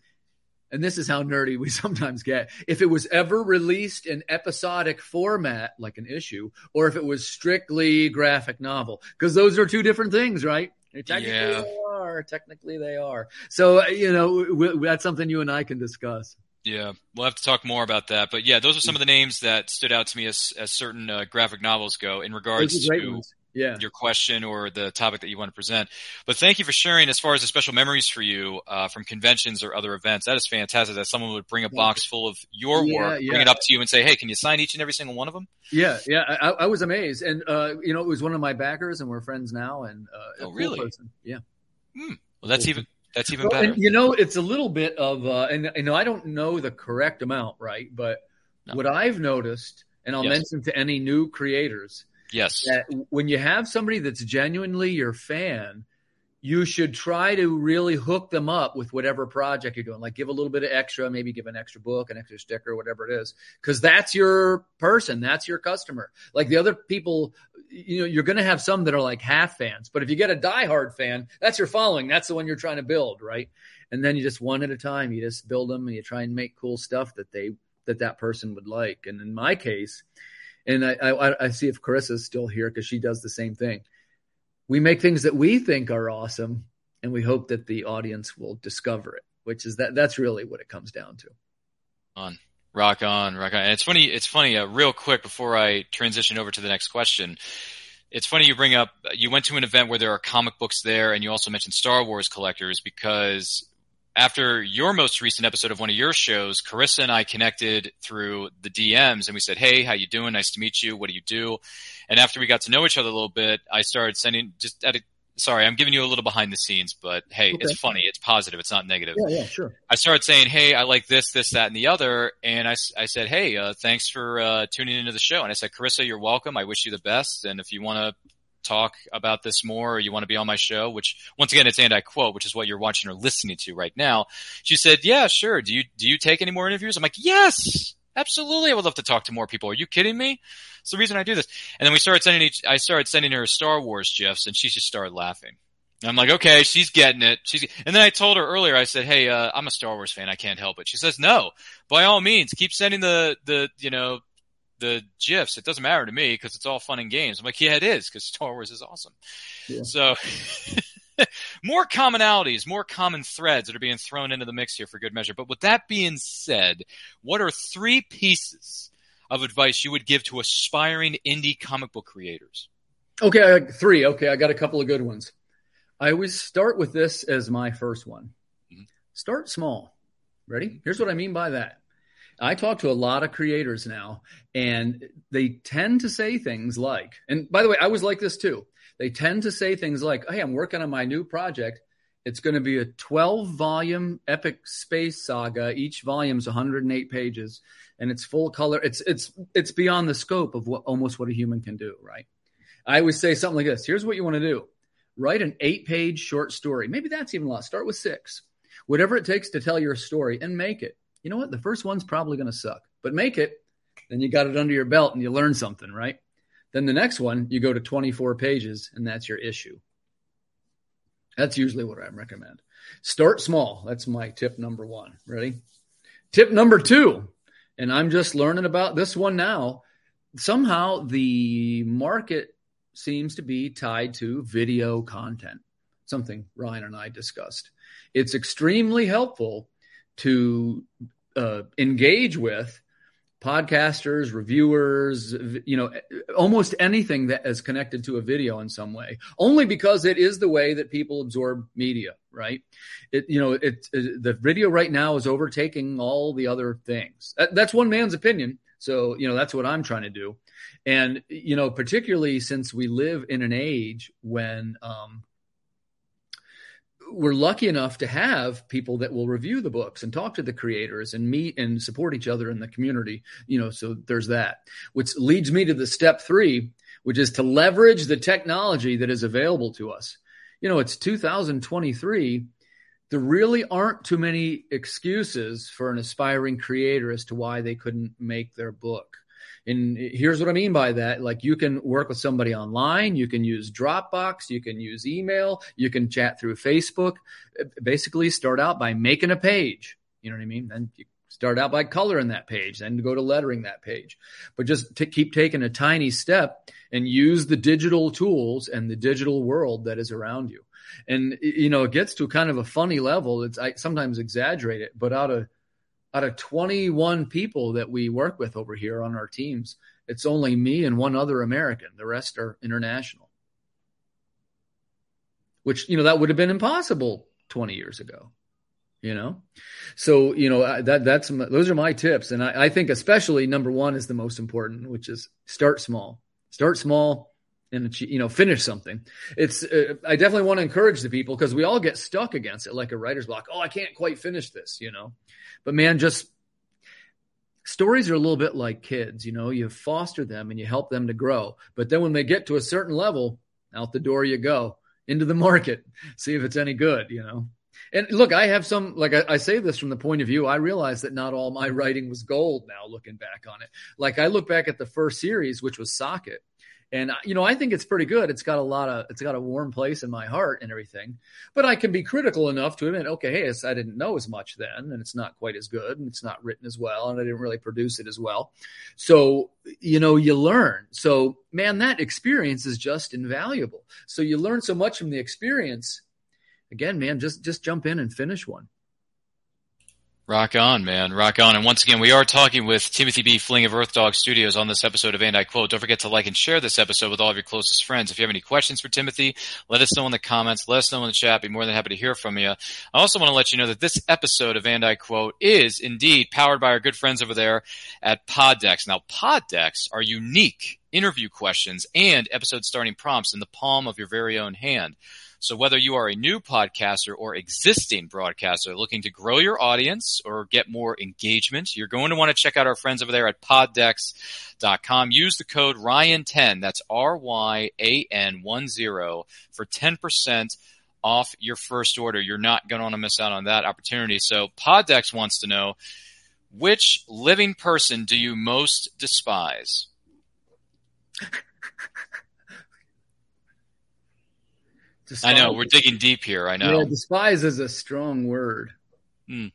And this is how nerdy we (laughs) sometimes get. If it was ever released in episodic format, like an issue, or if it was strictly graphic novel, because those are two different things, right? Technically Yeah. they are. Technically they are. So, uh, you know, w- w- that's something you and I can discuss. Yeah, we'll have to talk more about that. But yeah, those are some of the names that stood out to me as as certain uh, graphic novels go in regards Those are great to ones. Yeah. your question or the topic that you want to present. But thank you for sharing as far as the special memories for you uh, from conventions or other events. That is fantastic that someone would bring a box full of your Yeah, work, yeah. bring it up to you and say, hey, can you sign each and every single one of them? Yeah, yeah, I, I was amazed, and uh, you know, it was one of my backers, and we're friends now. And uh, Oh, really? person. Yeah. Well, that's even that's even better. and, you know, it's a little bit of, uh, and you know, I don't know the correct amount, right? But what I've noticed, and I'll Yes. mention to any new creators, Yes. that when you have somebody that's genuinely your fan, you should try to really hook them up with whatever project you're doing. Like give a little bit of extra, maybe give an extra book, an extra sticker, whatever it is, because that's your person, that's your customer. Like the other people, you know, you're going to have some that are like half fans, but if you get a diehard fan, that's your following. That's the one you're trying to build, right? And then you just one at a time, you just build them and you try and make cool stuff that they that that person would like. And in my case, and I, I, I see if Carissa's still here because she does the same thing. We make things that we think are awesome, and we hope that the audience will discover it. Which is that that's really what it comes down to. on rock on rock on. And it's funny it's funny uh, real quick before i transition over to the next question. It's funny you bring up you went to an event where there are comic books there and you also mentioned star wars collectors because after your most recent episode of one of your shows carissa and i connected through the dms and we said hey how you doing? Nice to meet you. What do you do? And after we got to know each other a little bit i started sending just at of sorry, I'm giving you a little behind the scenes, but hey, Okay. it's funny. It's positive. It's not negative. Yeah, yeah, sure. I started saying, "Hey, I like this, this, that, and the other," and I, I said, "Hey, uh, thanks for uh, tuning into the show." And I said, "Carissa, you're welcome. I wish you the best. And if you want to talk about this more, or you want to be on my show, which once again, it's and I quote, which is what you're watching or listening to right now." She said, "Yeah, sure. Do you do you take any more interviews?" I'm like, "Yes." Absolutely, I would love to talk to more people. Are you kidding me? It's the reason I do this. And then we started sending each, I started sending her Star Wars gifs, and she just started laughing. And I'm like, okay, she's getting it. She's, and then I told her earlier, I said, hey, uh, I'm a Star Wars fan. I can't help it. She says, no, by all means, keep sending the, the, you know, the GIFs. It doesn't matter to me because it's all fun and games. I'm like, yeah, it is because Star Wars is awesome. So (laughs) (laughs) more commonalities, more common threads that are being thrown into the mix here for good measure. But with that being said, what are three pieces of advice you would give to aspiring indie comic book creators? Okay, I three. Okay, I got a couple of good ones. I always start with this as my first one. Mm-hmm. Start small. Ready? Mm-hmm. Here's what I mean by that. I talk to a lot of creators now, and they tend to say things like, and by the way, I was like this too. They tend to say things like, Hey, I'm working on my new project. It's going to be a 12 volume epic space saga. Each volume's 108 pages and it's full color. It's, it's, it's beyond the scope of what almost what a human can do, right? I always say something like this. Here's what you want to do. Write an eight page short story. Maybe that's even a lot. Start with six. Whatever it takes to tell your story and make it. You know what? The first one's probably going to suck, but make it. Then you got it under your belt and you learn something, right? Then the next one, you go to 24 pages and that's your issue. That's usually what I recommend. Start small. That's my tip number one. Ready? Tip number two, and I'm just learning about this one now. Somehow the market seems to be tied to video content, something Ryan and I discussed. It's extremely helpful to uh, engage with podcasters, reviewers, you know, almost anything that is connected to a video in some way, only because it is the way that people absorb media, right? It, you know, it, it the video right now is overtaking all the other things. That, that's one man's opinion. So, you know, that's what I'm trying to do. And, you know, particularly since we live in an age when, um, we're lucky enough to have people that will review the books and talk to the creators and meet and support each other in the community. You know, so there's that, which leads me to the step three, which is to leverage the technology that is available to us. You know, it's 2023. There really aren't too many excuses for an aspiring creator as to why they couldn't make their book. And here's what I mean by that. Like you can work with somebody online, you can use Dropbox, you can use email, you can chat through Facebook. Basically, start out by making a page. You know what I mean? Then you start out by coloring that page, then go to lettering that page. But just to keep taking a tiny step and use the digital tools and the digital world that is around you. And you know, it gets to kind of a funny level. It's I sometimes exaggerate it, but out of out of 21 people that we work with over here on our teams, it's only me and one other American. The rest are international. Which, you know, that would have been impossible 20 years ago. You know, so you know that that's those are my tips, and I, I think especially number one is the most important, which is start small. Start small, and you know finish something. It's uh, i definitely want to encourage the people because we all get stuck against it like a writer's block. Oh i can't quite finish this you know? But man just stories are a little bit like kids you know? You foster them and you help them to grow. But then when they get to a certain level out the door you go into the market (laughs) see if it's any good you know? And look i have some like I, I say this from the point of view i realize that not all my writing was gold now looking back on it. Like i look back at the first series which was socket and uh, you know i think it's pretty good. It's got a lot of it's got a warm place in my heart and everything. But i can be critical enough to admit okay hey i didn't know as much then and it's not quite as good and it's not written as well and i didn't really produce it as well. So you know you learn. So man that experience is just invaluable. So you learn so much from the experience. Again man just just jump in and finish one Rock on, man. Rock on. And once again, we are talking with Timothy B. Fling of Earth Dog Studios on this episode of And I Quote. Don't forget to like and share this episode with all of your closest friends. If you have any questions for Timothy, let us know in the comments. Let us know in the chat. Be more than happy to hear from you. I also want to let you know that this episode of And I Quote is indeed powered by our good friends over there at Poddex. Now, Poddex are unique interview questions and episode starting prompts in the palm of your very own hand. So whether you are a new podcaster or existing broadcaster looking to grow your audience or get more engagement, you're going to want to check out our friends over there at poddex.com. Use the code Ryan10, that's R-Y-A-N 10 for 10% off your first order. You're not going to want to miss out on that opportunity. So Poddex wants to know, which living person do you most despise? (laughs) Despise. I know we're digging deep here. I know. Yeah, despise is a strong word. Hmm.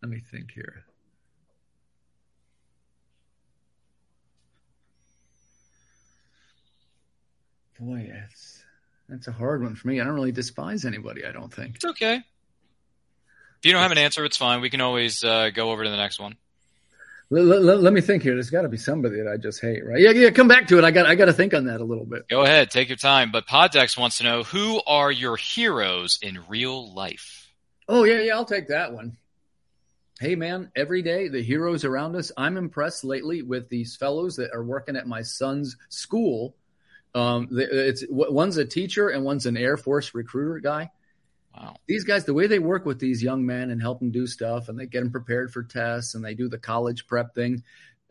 Let me think here. Boy, that's that's a hard one for me. I don't really despise anybody. I don't think. It's okay. If you don't have an answer, it's fine. We can always uh, go over to the next one. Let, let, let me think here. There's got to be somebody that I just hate, right? Yeah, yeah. Come back to it. I got I got to think on that a little bit. Go ahead, take your time. But Poddex wants to know who are your heroes in real life. Oh yeah, yeah. I'll take that one. Hey man, every day the heroes around us. I'm impressed lately with these fellows that are working at my son's school. Um, it's one's a teacher and one's an Air Force recruiter guy. Wow. These guys, the way they work with these young men and help them do stuff and they get them prepared for tests and they do the college prep thing.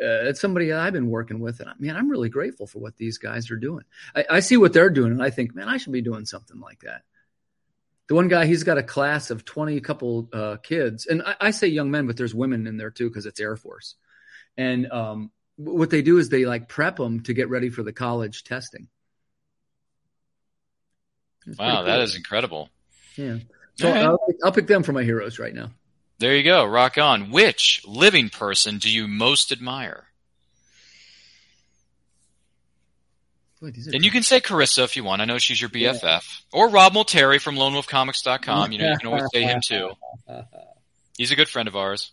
Uh, it's somebody that I've been working with. And man, I'm really grateful for what these guys are doing. I, I see what they're doing and I think, man, I should be doing something like that. The one guy, he's got a class of 20 couple uh, kids. And I, I, say young men, but there's women in there too because it's Air Force. And um, what they do is they like prep them to get ready for the college testing. It's wow, cool. that is incredible. Yeah. So right. I'll, I'll pick them for my heroes right now. There you go. Rock on. Which living person do you most admire? Boy, and you can say Carissa if you want. I know she's your BFF. Yeah. Or Rob Multeri from LoneWolfComics.com. You know, you can always say him too. (laughs) He's a good friend of ours.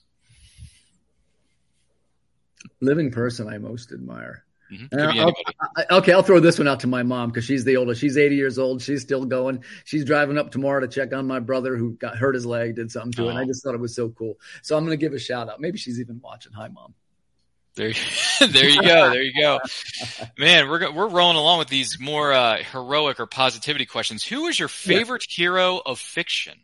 Living person I most admire. Mm-hmm. I'll, I, okay, I'll throw this one out to my mom because she's the oldest. She's 80 years old. She's still going. She's driving up tomorrow to check on my brother who got hurt his leg, did something to oh. it. And I just thought it was so cool. So I'm going to give a shout out. Maybe she's even watching. Hi, mom. There, (laughs) there you go. There you go. Man, we're we're rolling along with these more uh, heroic or positivity questions. Who is your favorite yeah. hero of fiction?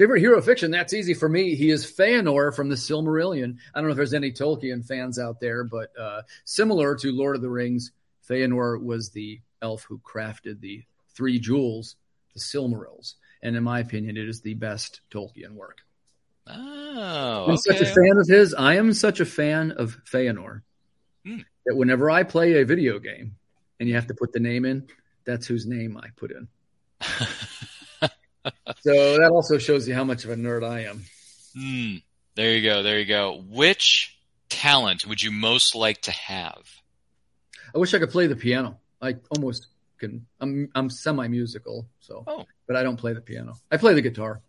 Favorite hero fiction? That's easy for me. He is Feanor from the Silmarillion. I don't know if there's any Tolkien fans out there, but uh, similar to Lord of the Rings, Feanor was the elf who crafted the three jewels, the Silmarils. And in my opinion, it is the best Tolkien work. Oh, I'm such a fan of his. I am such a fan of Feanor hmm. that whenever I play a video game and you have to put the name in, that's whose name I put in. (laughs) so that also shows you how much of a nerd I am. Mm, there you go. There you go. Which talent would you most like to have? I wish I could play the piano. I almost can. I'm I'm semi musical, so oh. but I don't play the piano. I play the guitar.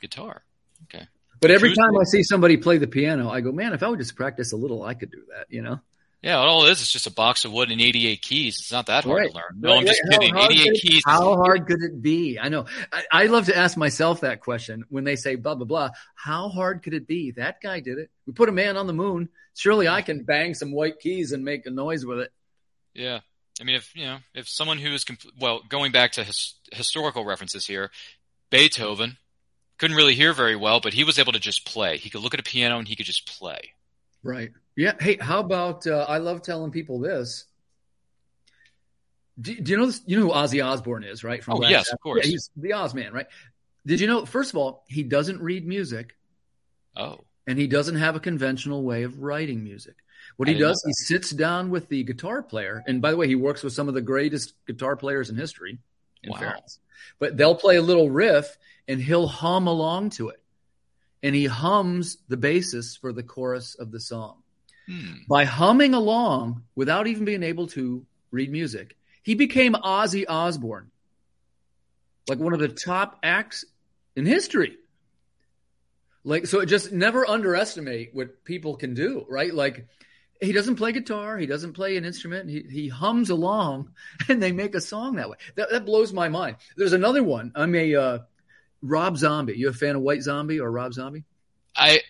Guitar. Okay. But every time I see somebody play the piano, I go, man, if I would just practice a little, I could do that. You know. Yeah, all it is is just a box of wood and 88 keys. It's not that hard right. to learn. No, I'm just how kidding. 88 keys. How hard could it be? I know. I, I, love to ask myself that question when they say blah, blah, blah. How hard could it be? That guy did it. We put a man on the moon. Surely I can bang some white keys and make a noise with it. Yeah. I mean, if, you know, if someone who is, comp- well, going back to his, historical references here, Beethoven couldn't really hear very well, but he was able to just play. He could look at a piano and he could just play. Right. Yeah. Hey, how about uh, I love telling people this. Do, do, you know this? You know who Ozzy Osbourne is, right? From oh yes, of course. Yeah, he's the Oz man, right? Did you know? First of all, he doesn't read music. Oh. And he doesn't have a conventional way of writing music. What he does, he sits down with the guitar player, and by the way, he works with some of the greatest guitar players in history. In wow. fairness, but they'll play a little riff, and he'll hum along to it, and he hums the basis for the chorus of the song. Hmm. By humming along without even being able to read music, he became Ozzy Osbourne, like one of the top acts in history. Like so, just never underestimate what people can do, right? Like he doesn't play guitar, he doesn't play an instrument, he he hums along, (laughs) and they make a song that way. That that blows my mind. There's another one. I'm a uh, Rob Zombie. You a fan of White Zombie or Rob Zombie? I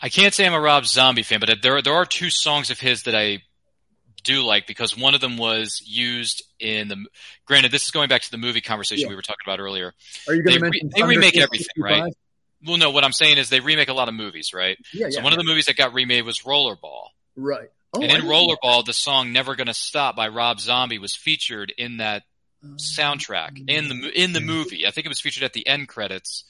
I can't say I'm a Rob Zombie fan, but there there are two songs of his that I do like because one of them was used in the. Granted, this is going back to the movie conversation Yeah. we were talking about earlier. Are you going to mention they remake everything, right? Well, no. What I'm saying is they remake a lot of movies, right? Yeah, yeah So yeah, one of the movies that got remade was Rollerball. Right. Oh, and in Rollerball, the song "Never Gonna Stop" by Rob Zombie was featured in that soundtrack in the in the movie. I think it was featured at the end credits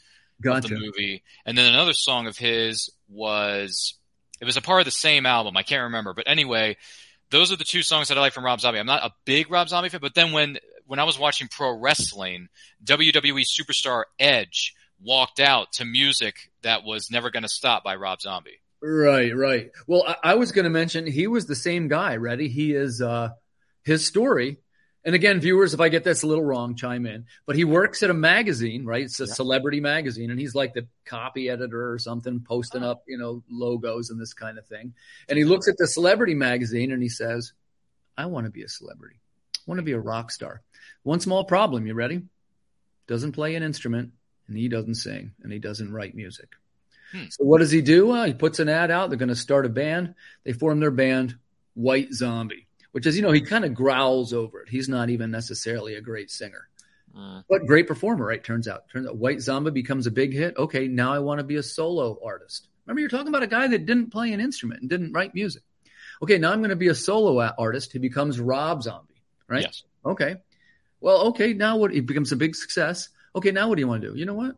of the movie. And then another song of his was it was a part of the same album. I can't remember, but anyway, those are the two songs that I like from Rob Zombie. I'm not a big Rob Zombie fan, but then when when I was watching pro wrestling, WWE superstar Edge walked out to music that was "Never Gonna Stop" by Rob Zombie. Right, right. Well, I, I was going to mention he was the same guy. Ready? He is uh, his story. And again, viewers, if I get this a little wrong, chime in. But he works at a magazine, right? It's a celebrity magazine, and he's like the copy editor or something, posting uh-huh. up, you know, logos and this kind of thing. And he looks at the celebrity magazine and he says, "I want to be a celebrity. I want to be a rock star." One small problem. You ready? Doesn't play an instrument, and he doesn't sing, and he doesn't write music. Hmm. So what does he do? Well, he puts an ad out. They're going to start a band. They form their band, White Zombie, which is, you know, he kind of growls over it. He's not even necessarily a great singer, mm. but great performer, right? Turns out, turns out White Zombie becomes a big hit. Okay, now I want to be a solo artist. Remember, you're talking about a guy that didn't play an instrument and didn't write music. Okay, now I'm going to be a solo artist. He becomes Rob Zombie, right? Yes. Okay. Well, okay, now what? He becomes a big success. Okay, now what do you want to do? You know what?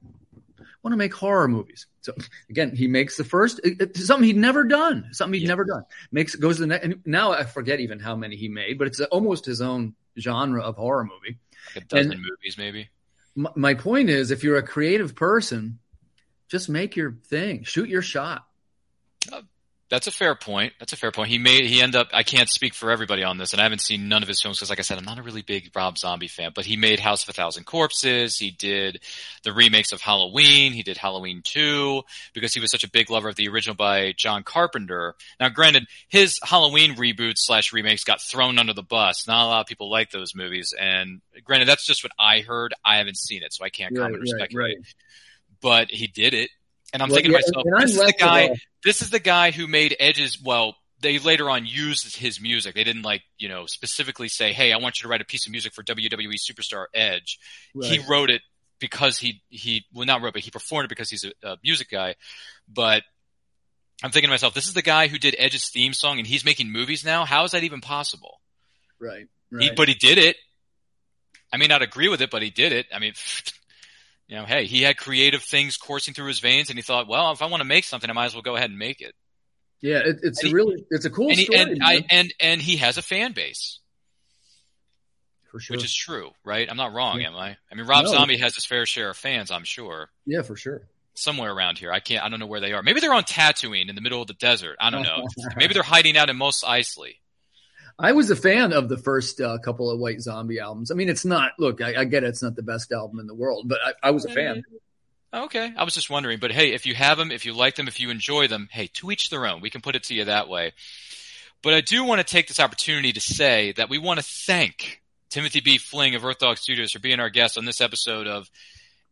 Want to make horror movies. So again, he makes the first it- it- something he'd never done, something he'd never done. Makes goes to the next. And now I forget even how many he made, but it's almost his own genre of horror movie. Like a dozen And- movies, maybe. My, my point is, if you're a creative person, just make your thing, shoot your shot. That's a fair point. That's a fair point. He made he end up. I can't speak for everybody on this, and I haven't seen none of his films because, like I said, I'm not a really big Rob Zombie fan. But he made House of a Thousand Corpses. He did the remakes of Halloween. He did Halloween Two because he was such a big lover of the original by John Carpenter. Now, granted, his Halloween reboots slash remakes got thrown under the bus. Not a lot of people like those movies, and granted, that's just what I heard. I haven't seen it, so I can't Right, comment right, speculate. right. But he did it. And I'm Well, thinking yeah, to myself, this is the guy. This is the guy who made Edge's. Well, they later on used his music. They didn't like you know specifically say, "Hey, I want you to write a piece of music for WWE superstar Edge." He wrote it because he he well not wrote, but he performed it because he's a, a music guy. But I'm thinking to myself, this is the guy who did Edge's theme song, and he's making movies now. How is that even possible? Right. He, Right. but he did it. I may not agree with it, but he did it. I mean, (laughs) you know, hey, he had creative things coursing through his veins, and he thought, well, if I want to make something, I might as well go ahead and make it. yeah, it, it's And a really it's a cool and, he, story. and, I, and and he has a fan base, for sure. which is true, right? I'm not wrong, Yeah. am I? I mean, Rob No. Zombie has his fair share of fans, I'm sure, yeah, for sure. somewhere around here. I can't, I don't know where they are. Maybe they're on Tatooine in the middle of the desert. I don't know. (laughs) Maybe they're hiding out in Mos Eisley. I was a fan of the first uh, couple of White Zombie albums. I mean, it's not. Look, I, I get it, it's not the best album in the world, but I, I was a fan. Okay, I was just wondering, but hey, if you have them, if you like them, if you enjoy them, hey, to each their own. We can put it to you that way. But I do want to take this opportunity to say that we want to thank Timothy B. Fling of Earth Dog Studios for being our guest on this episode of,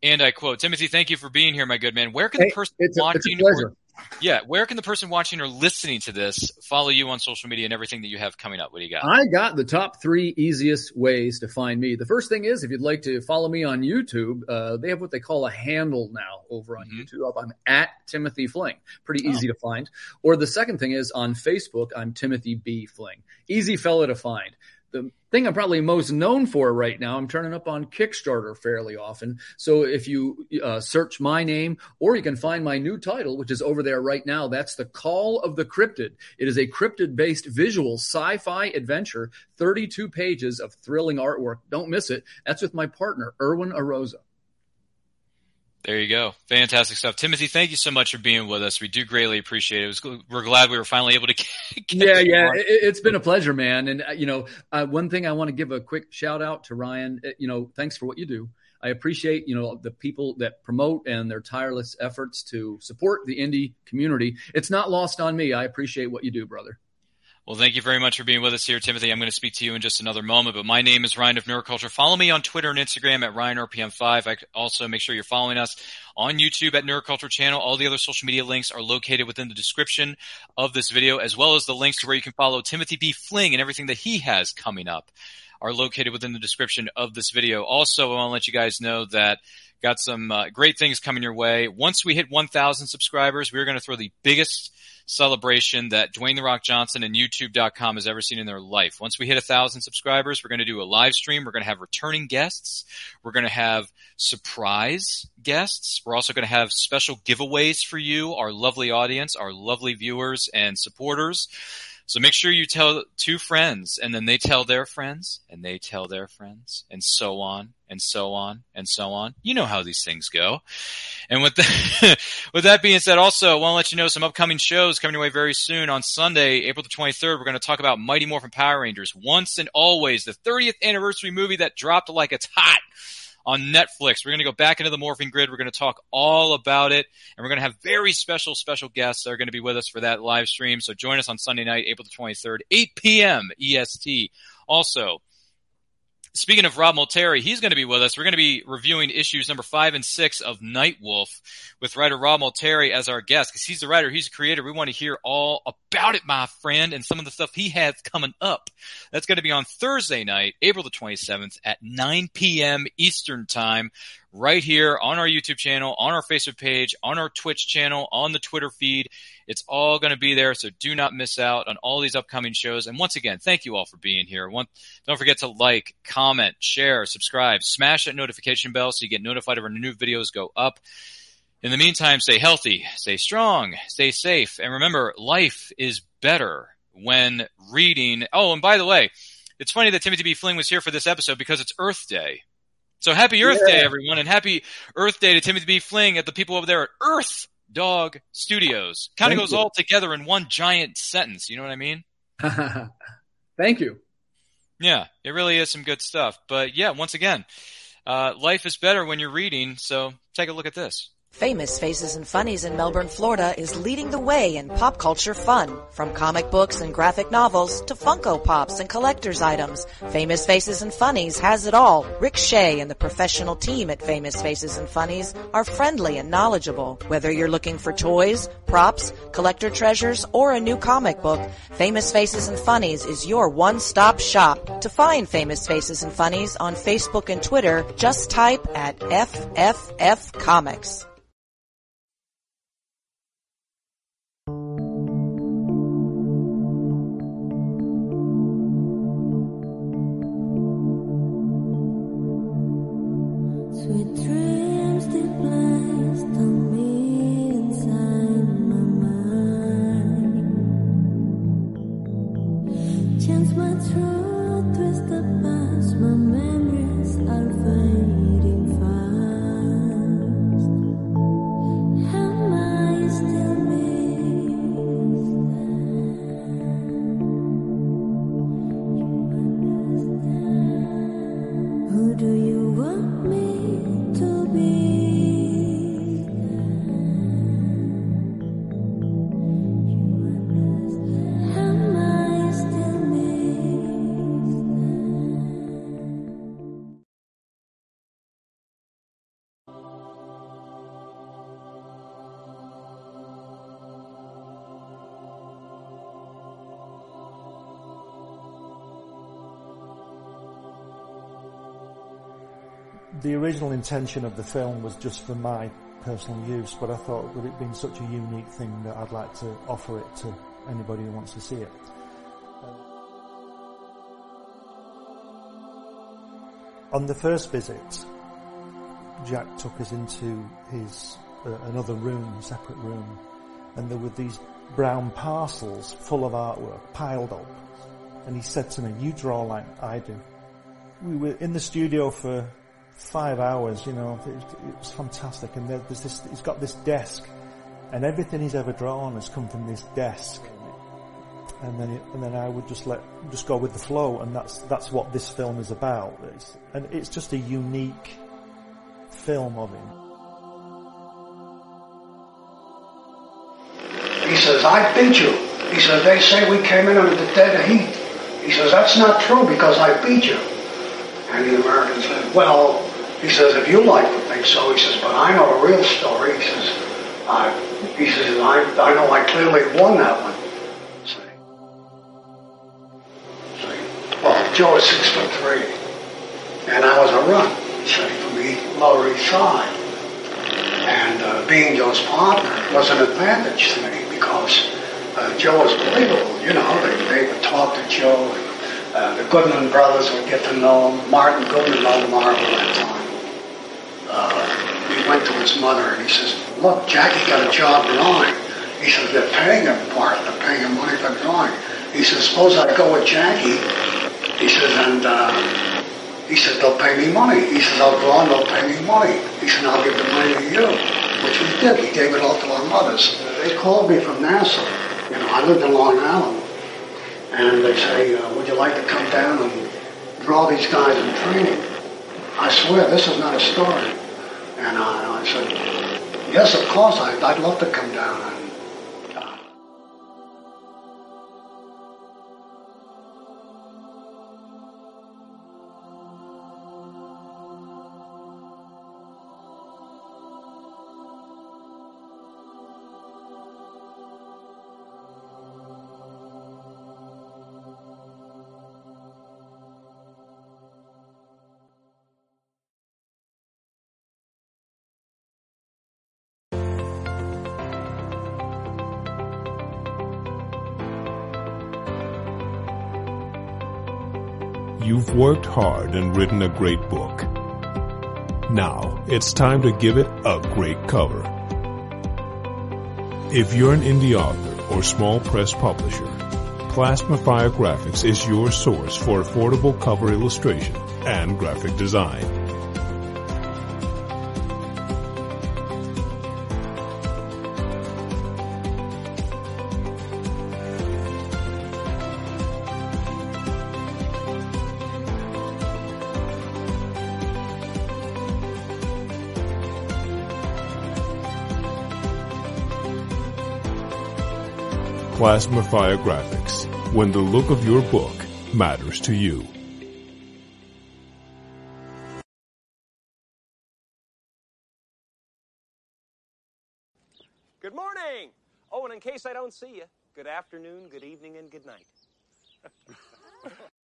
and I quote, Timothy, thank you for being here, my good man. Where can Hey, the person it's a- watching, it's a pleasure. or- yeah, where can the person watching or listening to this follow you on social media and everything that you have coming up? What do you got? I got the top three easiest ways to find me. The first thing is if you'd like to follow me on YouTube, uh, they have what they call a handle now over on YouTube. I'm at Timothy Fling. Pretty easy to find. Or the second thing is on Facebook, I'm Timothy B. Fling. Easy fella to find. The thing I'm probably most known for right now, I'm turning up on Kickstarter fairly often. So if you uh, search my name, or you can find my new title, which is over there right now, that's The Call of the Cryptid. It is a cryptid based visual sci fi adventure, 32 pages of thrilling artwork. Don't miss it. That's with my partner, Erwin Arosa. There you go. Fantastic stuff. Timothy, thank you so much for being with us. We do greatly appreciate it. it was, we're glad we were finally able to get, (laughs) get yeah, yeah, it, it's been a pleasure, man. And uh, you know, uh, one thing I want to give a quick shout out to Ryan. Uh, you know, thanks for what you do. I appreciate, you know, the people that promote and their tireless efforts to support the indie community. It's not lost on me. I appreciate what you do, brother. Well, thank you very much for being with us here, Timothy. I'm going to speak to you in just another moment, but my name is Ryan of Nerdculture. Follow me on Twitter and Instagram at RyanRPM5. I also make sure you're following us on YouTube at Nerdculture Channel. All the other social media links are located within the description of this video, as well as the links to where you can follow Timothy B. Fling and everything that he has coming up are located within the description of this video. Also, I want to let you guys know that got some uh, great things coming your way. Once we hit 1,000 subscribers, we're going to throw the biggest celebration that Dwayne The Rock Johnson and YouTube.com has ever seen in their life. Once we hit a thousand subscribers, we're going to do a live stream. We're going to have returning guests. We're going to have surprise guests. We're also going to have special giveaways for you, our lovely audience, our lovely viewers and supporters. So make sure you tell two friends and then they tell their friends and they tell their friends and so on and so on and so on. You know how these things go. And with that, (laughs) with that being said, also I want to let you know some upcoming shows coming your way very soon on Sunday, April the 23rd. We're going to talk about Mighty Morphin Power Rangers once and always, the 30th anniversary movie that dropped like it's hot on Netflix. We're going to go back into the morphing grid. We're going to talk all about it, and we're going to have very special, special guests that are going to be with us for that live stream. So join us on Sunday night, April the 23rd, 8 p.m. EST. Also, Speaking of Rob Molteri, he's going to be with us. We're going to be reviewing issues number five and six of Nightwolf with writer Rob Molteri as our guest because he's the writer, he's the creator. We want to hear all about it, my friend, and some of the stuff he has coming up. That's going to be on Thursday night, April the 27th at 9 p.m. Eastern Time right here on our YouTube channel, on our Facebook page, on our Twitch channel, on the Twitter feed. It's all going to be there, so do not miss out on all these upcoming shows. And once again, thank you all for being here. One, don't forget to like, comment, share, subscribe, smash that notification bell so you get notified of our new videos go up. In the meantime, stay healthy, stay strong, stay safe, and remember, life is better when reading. Oh, and by the way, it's funny that Timothy B. Fling was here for this episode because it's Earth Day. So happy Earth yeah. Day, everyone, and happy Earth Day to Timothy B. Fling at the people over there at Earth Dog Studios. Kind of goes you. all together in one giant sentence. You know what I mean? (laughs) Thank you. Yeah, it really is some good stuff. But yeah, once again, uh, life is better when you're reading. So take a look at this. Famous Faces and Funnies in Melbourne, Florida is leading the way in pop culture fun. From comic books and graphic novels to Funko Pops and collector's items, Famous Faces and Funnies has it all. Rick Shea and the professional team at Famous Faces and Funnies are friendly and knowledgeable. Whether you're looking for toys, props, collector treasures, or a new comic book, Famous Faces and Funnies is your one-stop shop. To find Famous Faces and Funnies on Facebook and Twitter, just type at FFF Comics. Original intention of the film was just for my personal use, but I thought with it being such a unique thing that I'd like to offer it to anybody who wants to see it. On the first visit, Jack took us into his uh, another room, separate room, and there were these brown parcels full of artwork piled up. And he said to me, "You draw like I do." We were in the studio for five hours, you know, it, it was fantastic. And there, there's this, he's got this desk, and everything he's ever drawn has come from this desk. And then, and then I would just let, just go with the flow, and that's that's what this film is about. It's, and it's just a unique film of him. He says, I beat you. He says, they say we came in under the dead heat. He says, that's not true because I beat you. And the American said, well, he says, if you like to think so, he says, but I know the real story. He says, I, he says, I, I know I clearly won that one. See? See? Well, Joe was six foot three. And I was a run, see, from the Lower East Side. And uh, being Joe's partner was an advantage to me because uh, Joe was believable. You know, they, they would talk to Joe. And, uh, the Goodman brothers would get to know him. Martin Goodman owned Marvel at that time. Went to his mother and he says, look, Jackie got a job drawing. He says, they're paying him it. They're paying him money for drawing. He says, suppose I go with Jackie. He says, and uh, he says, they'll pay me money. He says, I'll draw and they'll pay me money. He said, I'll give the money to you, which we did. He gave it all to our mothers. They called me from Nassau. You know, I lived in Long Island. And they say, uh, would you like to come down and draw these guys in training? I swear, this is not a story. And I, I said, yes, of course, I'd, I'd love to come down. Worked hard and written a great book. Now it's time to give it a great cover. If you're an indie author or small press publisher, Plasmafire Graphics is your source for affordable cover illustration and graphic design. Plasmafire Graphics, when the look of your book matters to you. Good morning. Oh, and in case I don't see you, good afternoon, good evening, and good night. (laughs)